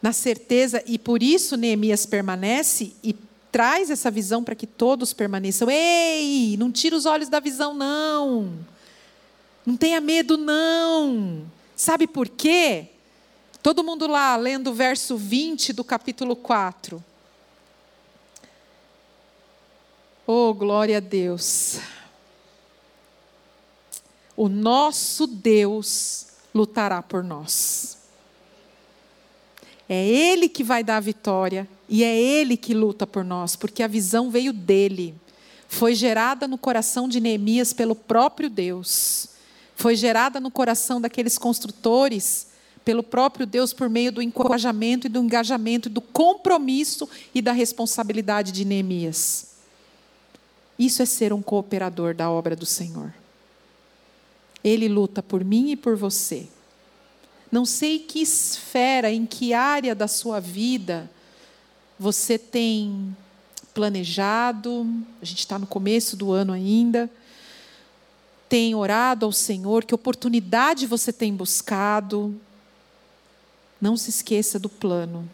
Na certeza, e por isso Neemias permanece e traz essa visão para que todos permaneçam. Ei, não tira os olhos da visão, não. Não tenha medo, não. Sabe por quê? Todo mundo lá lendo o verso 20 do capítulo 4. Oh, glória a Deus. O nosso Deus lutará por nós. É Ele que vai dar a vitória e é Ele que luta por nós, porque a visão veio dele. Foi gerada no coração de Neemias pelo próprio Deus. Foi gerada no coração daqueles construtores pelo próprio Deus por meio do encorajamento e do engajamento, do compromisso e da responsabilidade de Neemias. Isso é ser um cooperador da obra do Senhor. Ele luta por mim e por você. Não sei que esfera, em que área da sua vida você tem planejado, a gente está no começo do ano ainda, tem orado ao Senhor, que oportunidade você tem buscado. Não se esqueça do plano.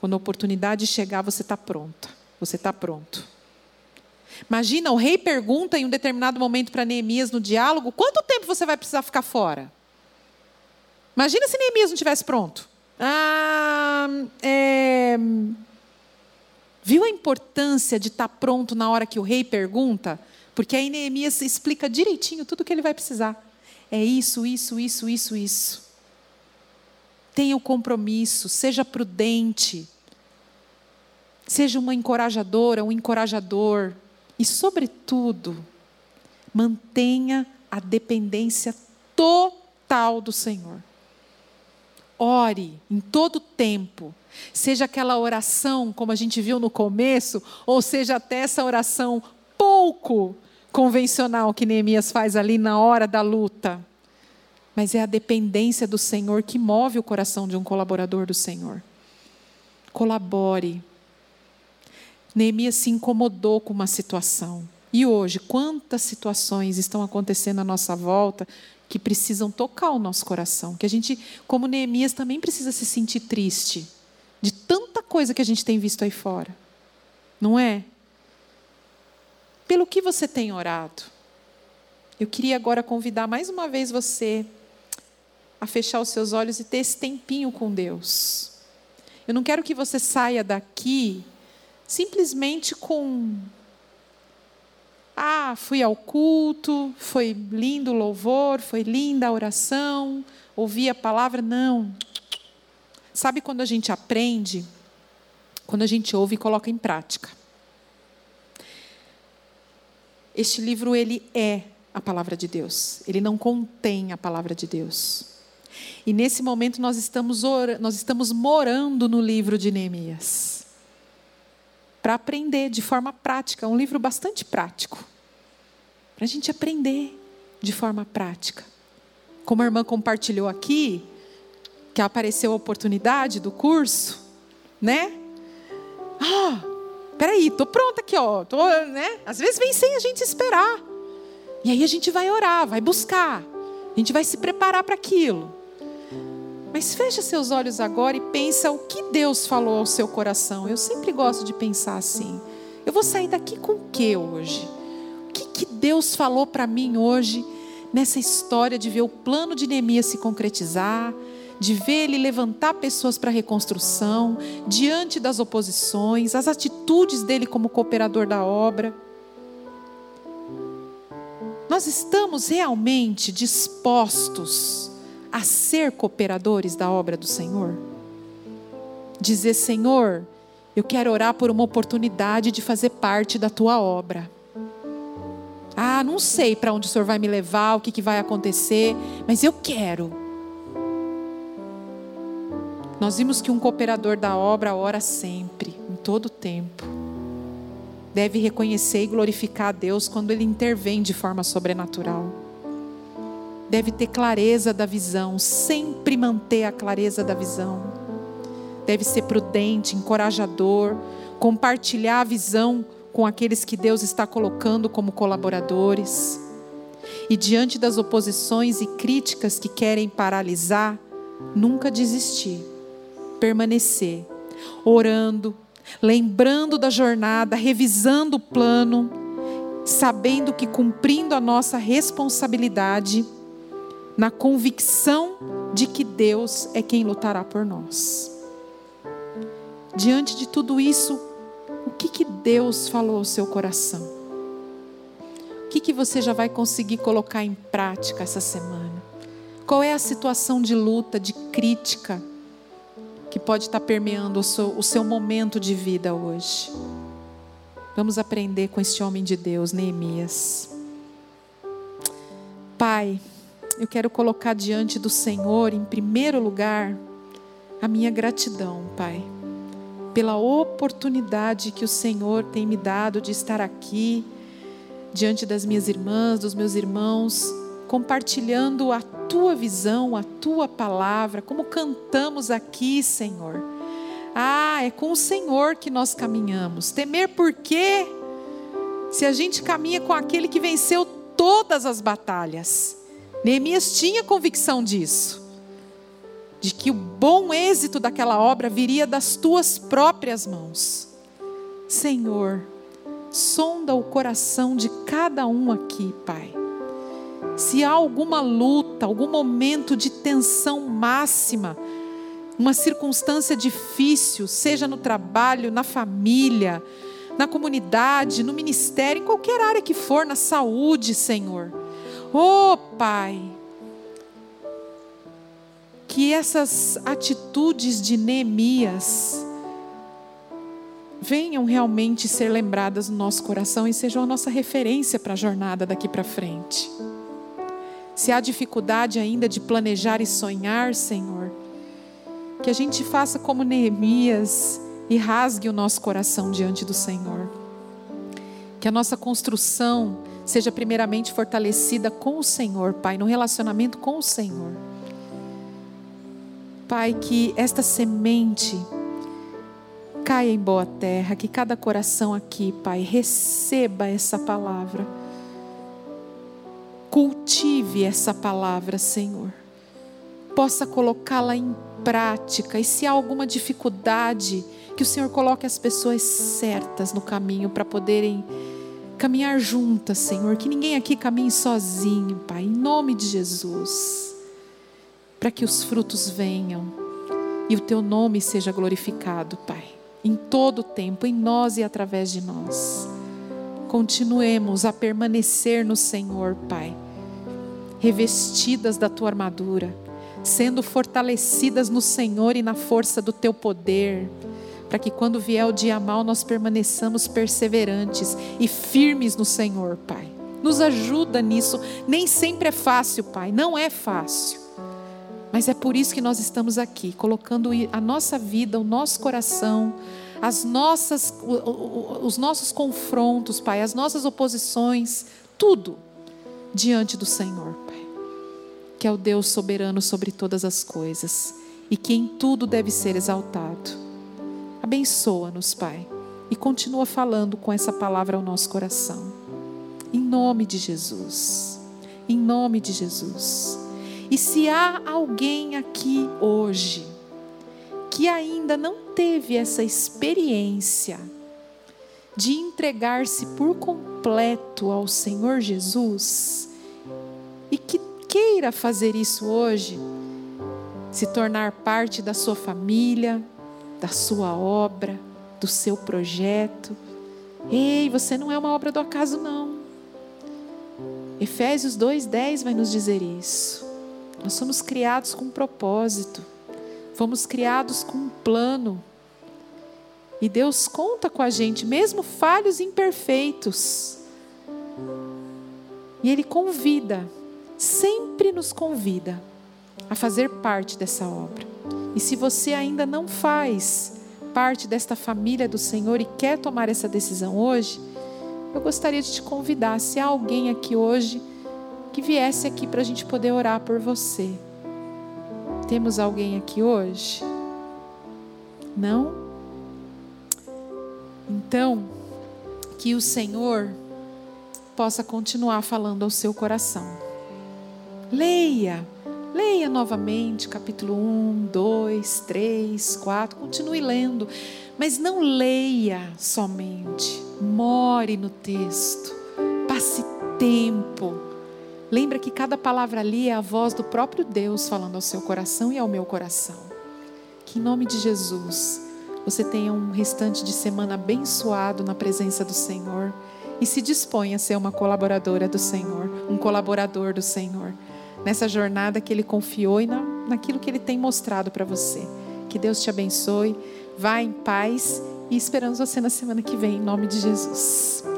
Quando a oportunidade chegar, você está pronta. Você está pronto. Imagina, o rei pergunta em um determinado momento para Neemias no diálogo: quanto tempo você vai precisar ficar fora? Imagina se Neemias não tivesse pronto. Ah, é... Viu a importância de estar tá pronto na hora que o rei pergunta? Porque aí Neemias explica direitinho tudo o que ele vai precisar. É isso, isso, isso, isso, isso. Tenha o compromisso, seja prudente. Seja uma encorajadora, um encorajador. E, sobretudo, mantenha a dependência total do Senhor. Ore em todo tempo, seja aquela oração, como a gente viu no começo, ou seja até essa oração pouco convencional que Neemias faz ali na hora da luta. Mas é a dependência do Senhor que move o coração de um colaborador do Senhor. Colabore, Neemias se incomodou com uma situação. E hoje, quantas situações estão acontecendo à nossa volta que precisam tocar o nosso coração? Que a gente, como Neemias, também precisa se sentir triste de tanta coisa que a gente tem visto aí fora. Não é? Pelo que você tem orado? Eu queria agora convidar mais uma vez você a fechar os seus olhos e ter esse tempinho com Deus. Eu não quero que você saia daqui simplesmente com ah, fui ao culto, foi lindo o louvor, foi linda a oração, ouvi a palavra. Não. Sabe quando a gente aprende? Quando a gente ouve e coloca em prática. Este livro, ele é a palavra de Deus. Ele não contém a palavra de Deus. E nesse momento nós estamos, nós estamos morando no livro de Neemias para aprender de forma prática. Um livro bastante prático. Para a gente aprender de forma prática. Como a irmã compartilhou aqui, que apareceu a oportunidade do curso, né? Ah, peraí, tô pronta aqui, ó. Tô, né? Às vezes vem sem a gente esperar. E aí a gente vai orar, vai buscar. A gente vai se preparar para aquilo. Mas fecha seus olhos agora e pensa o que Deus falou ao seu coração. Eu sempre gosto de pensar assim. Eu vou sair daqui com o que hoje? O que, que Deus falou para mim hoje nessa história de ver o plano de Neemias se concretizar, de ver ele levantar pessoas para a reconstrução, diante das oposições, as atitudes dele como cooperador da obra. Nós estamos realmente dispostos a ser cooperadores da obra do Senhor? Dizer, Senhor, eu quero orar por uma oportunidade de fazer parte da tua obra. Ah, não sei para onde o Senhor vai me levar, o que, que vai acontecer, mas eu quero. Nós vimos que um cooperador da obra ora sempre, em todo tempo. Deve reconhecer e glorificar a Deus quando ele intervém de forma sobrenatural. Deve ter clareza da visão, sempre manter a clareza da visão. Deve ser prudente, encorajador, compartilhar a visão com aqueles que Deus está colocando como colaboradores. E diante das oposições e críticas que querem paralisar, nunca desistir, permanecer, orando, lembrando da jornada, revisando o plano, sabendo que cumprindo a nossa responsabilidade, na convicção de que Deus é quem lutará por nós. Diante de tudo isso, o que, que Deus falou ao seu coração? O que, que você já vai conseguir colocar em prática essa semana? Qual é a situação de luta, de crítica que pode estar permeando o seu, o seu momento de vida hoje? Vamos aprender com este homem de Deus, Neemias. Pai, eu quero colocar diante do Senhor, em primeiro lugar, a minha gratidão, Pai pela oportunidade que o Senhor tem me dado de estar aqui, diante das minhas irmãs, dos meus irmãos, compartilhando a tua visão, a tua palavra, como cantamos aqui, Senhor. Ah, é com o Senhor que nós caminhamos. Temer por quê? Se a gente caminha com aquele que venceu todas as batalhas. Neemias tinha convicção disso de que o bom êxito daquela obra viria das tuas próprias mãos. Senhor, sonda o coração de cada um aqui, Pai. Se há alguma luta, algum momento de tensão máxima, uma circunstância difícil, seja no trabalho, na família, na comunidade, no ministério, em qualquer área que for, na saúde, Senhor. Oh, Pai, que essas atitudes de Neemias venham realmente ser lembradas no nosso coração e sejam a nossa referência para a jornada daqui para frente. Se há dificuldade ainda de planejar e sonhar, Senhor, que a gente faça como Neemias e rasgue o nosso coração diante do Senhor. Que a nossa construção seja primeiramente fortalecida com o Senhor, Pai, no relacionamento com o Senhor Pai, que esta semente caia em boa terra, que cada coração aqui, Pai, receba essa palavra. Cultive essa palavra, Senhor. Possa colocá-la em prática. E se há alguma dificuldade, que o Senhor coloque as pessoas certas no caminho para poderem caminhar juntas, Senhor. Que ninguém aqui caminhe sozinho, Pai, em nome de Jesus para que os frutos venham e o teu nome seja glorificado, Pai, em todo o tempo, em nós e através de nós. Continuemos a permanecer no Senhor, Pai, revestidas da tua armadura, sendo fortalecidas no Senhor e na força do teu poder, para que quando vier o dia mal nós permaneçamos perseverantes e firmes no Senhor, Pai. Nos ajuda nisso. Nem sempre é fácil, Pai, não é fácil. Mas é por isso que nós estamos aqui, colocando a nossa vida, o nosso coração, as nossas, os nossos confrontos, Pai, as nossas oposições, tudo diante do Senhor, Pai, que é o Deus soberano sobre todas as coisas e que em tudo deve ser exaltado. Abençoa-nos, Pai, e continua falando com essa palavra ao nosso coração. Em nome de Jesus. Em nome de Jesus. E se há alguém aqui hoje que ainda não teve essa experiência de entregar-se por completo ao Senhor Jesus e que queira fazer isso hoje, se tornar parte da sua família, da sua obra, do seu projeto. Ei, você não é uma obra do acaso, não. Efésios 2,10 vai nos dizer isso. Nós somos criados com um propósito. Fomos criados com um plano. E Deus conta com a gente, mesmo falhos e imperfeitos. E Ele convida, sempre nos convida a fazer parte dessa obra. E se você ainda não faz parte desta família do Senhor e quer tomar essa decisão hoje, eu gostaria de te convidar, se há alguém aqui hoje, que viesse aqui para a gente poder orar por você. Temos alguém aqui hoje? Não? Então, que o Senhor possa continuar falando ao seu coração. Leia, leia novamente capítulo 1, 2, 3, 4, continue lendo, mas não leia somente, more no texto, passe tempo. Lembra que cada palavra ali é a voz do próprio Deus falando ao seu coração e ao meu coração. Que em nome de Jesus você tenha um restante de semana abençoado na presença do Senhor e se dispõe a ser uma colaboradora do Senhor, um colaborador do Senhor, nessa jornada que Ele confiou e na, naquilo que Ele tem mostrado para você. Que Deus te abençoe, vá em paz e esperamos você na semana que vem, em nome de Jesus.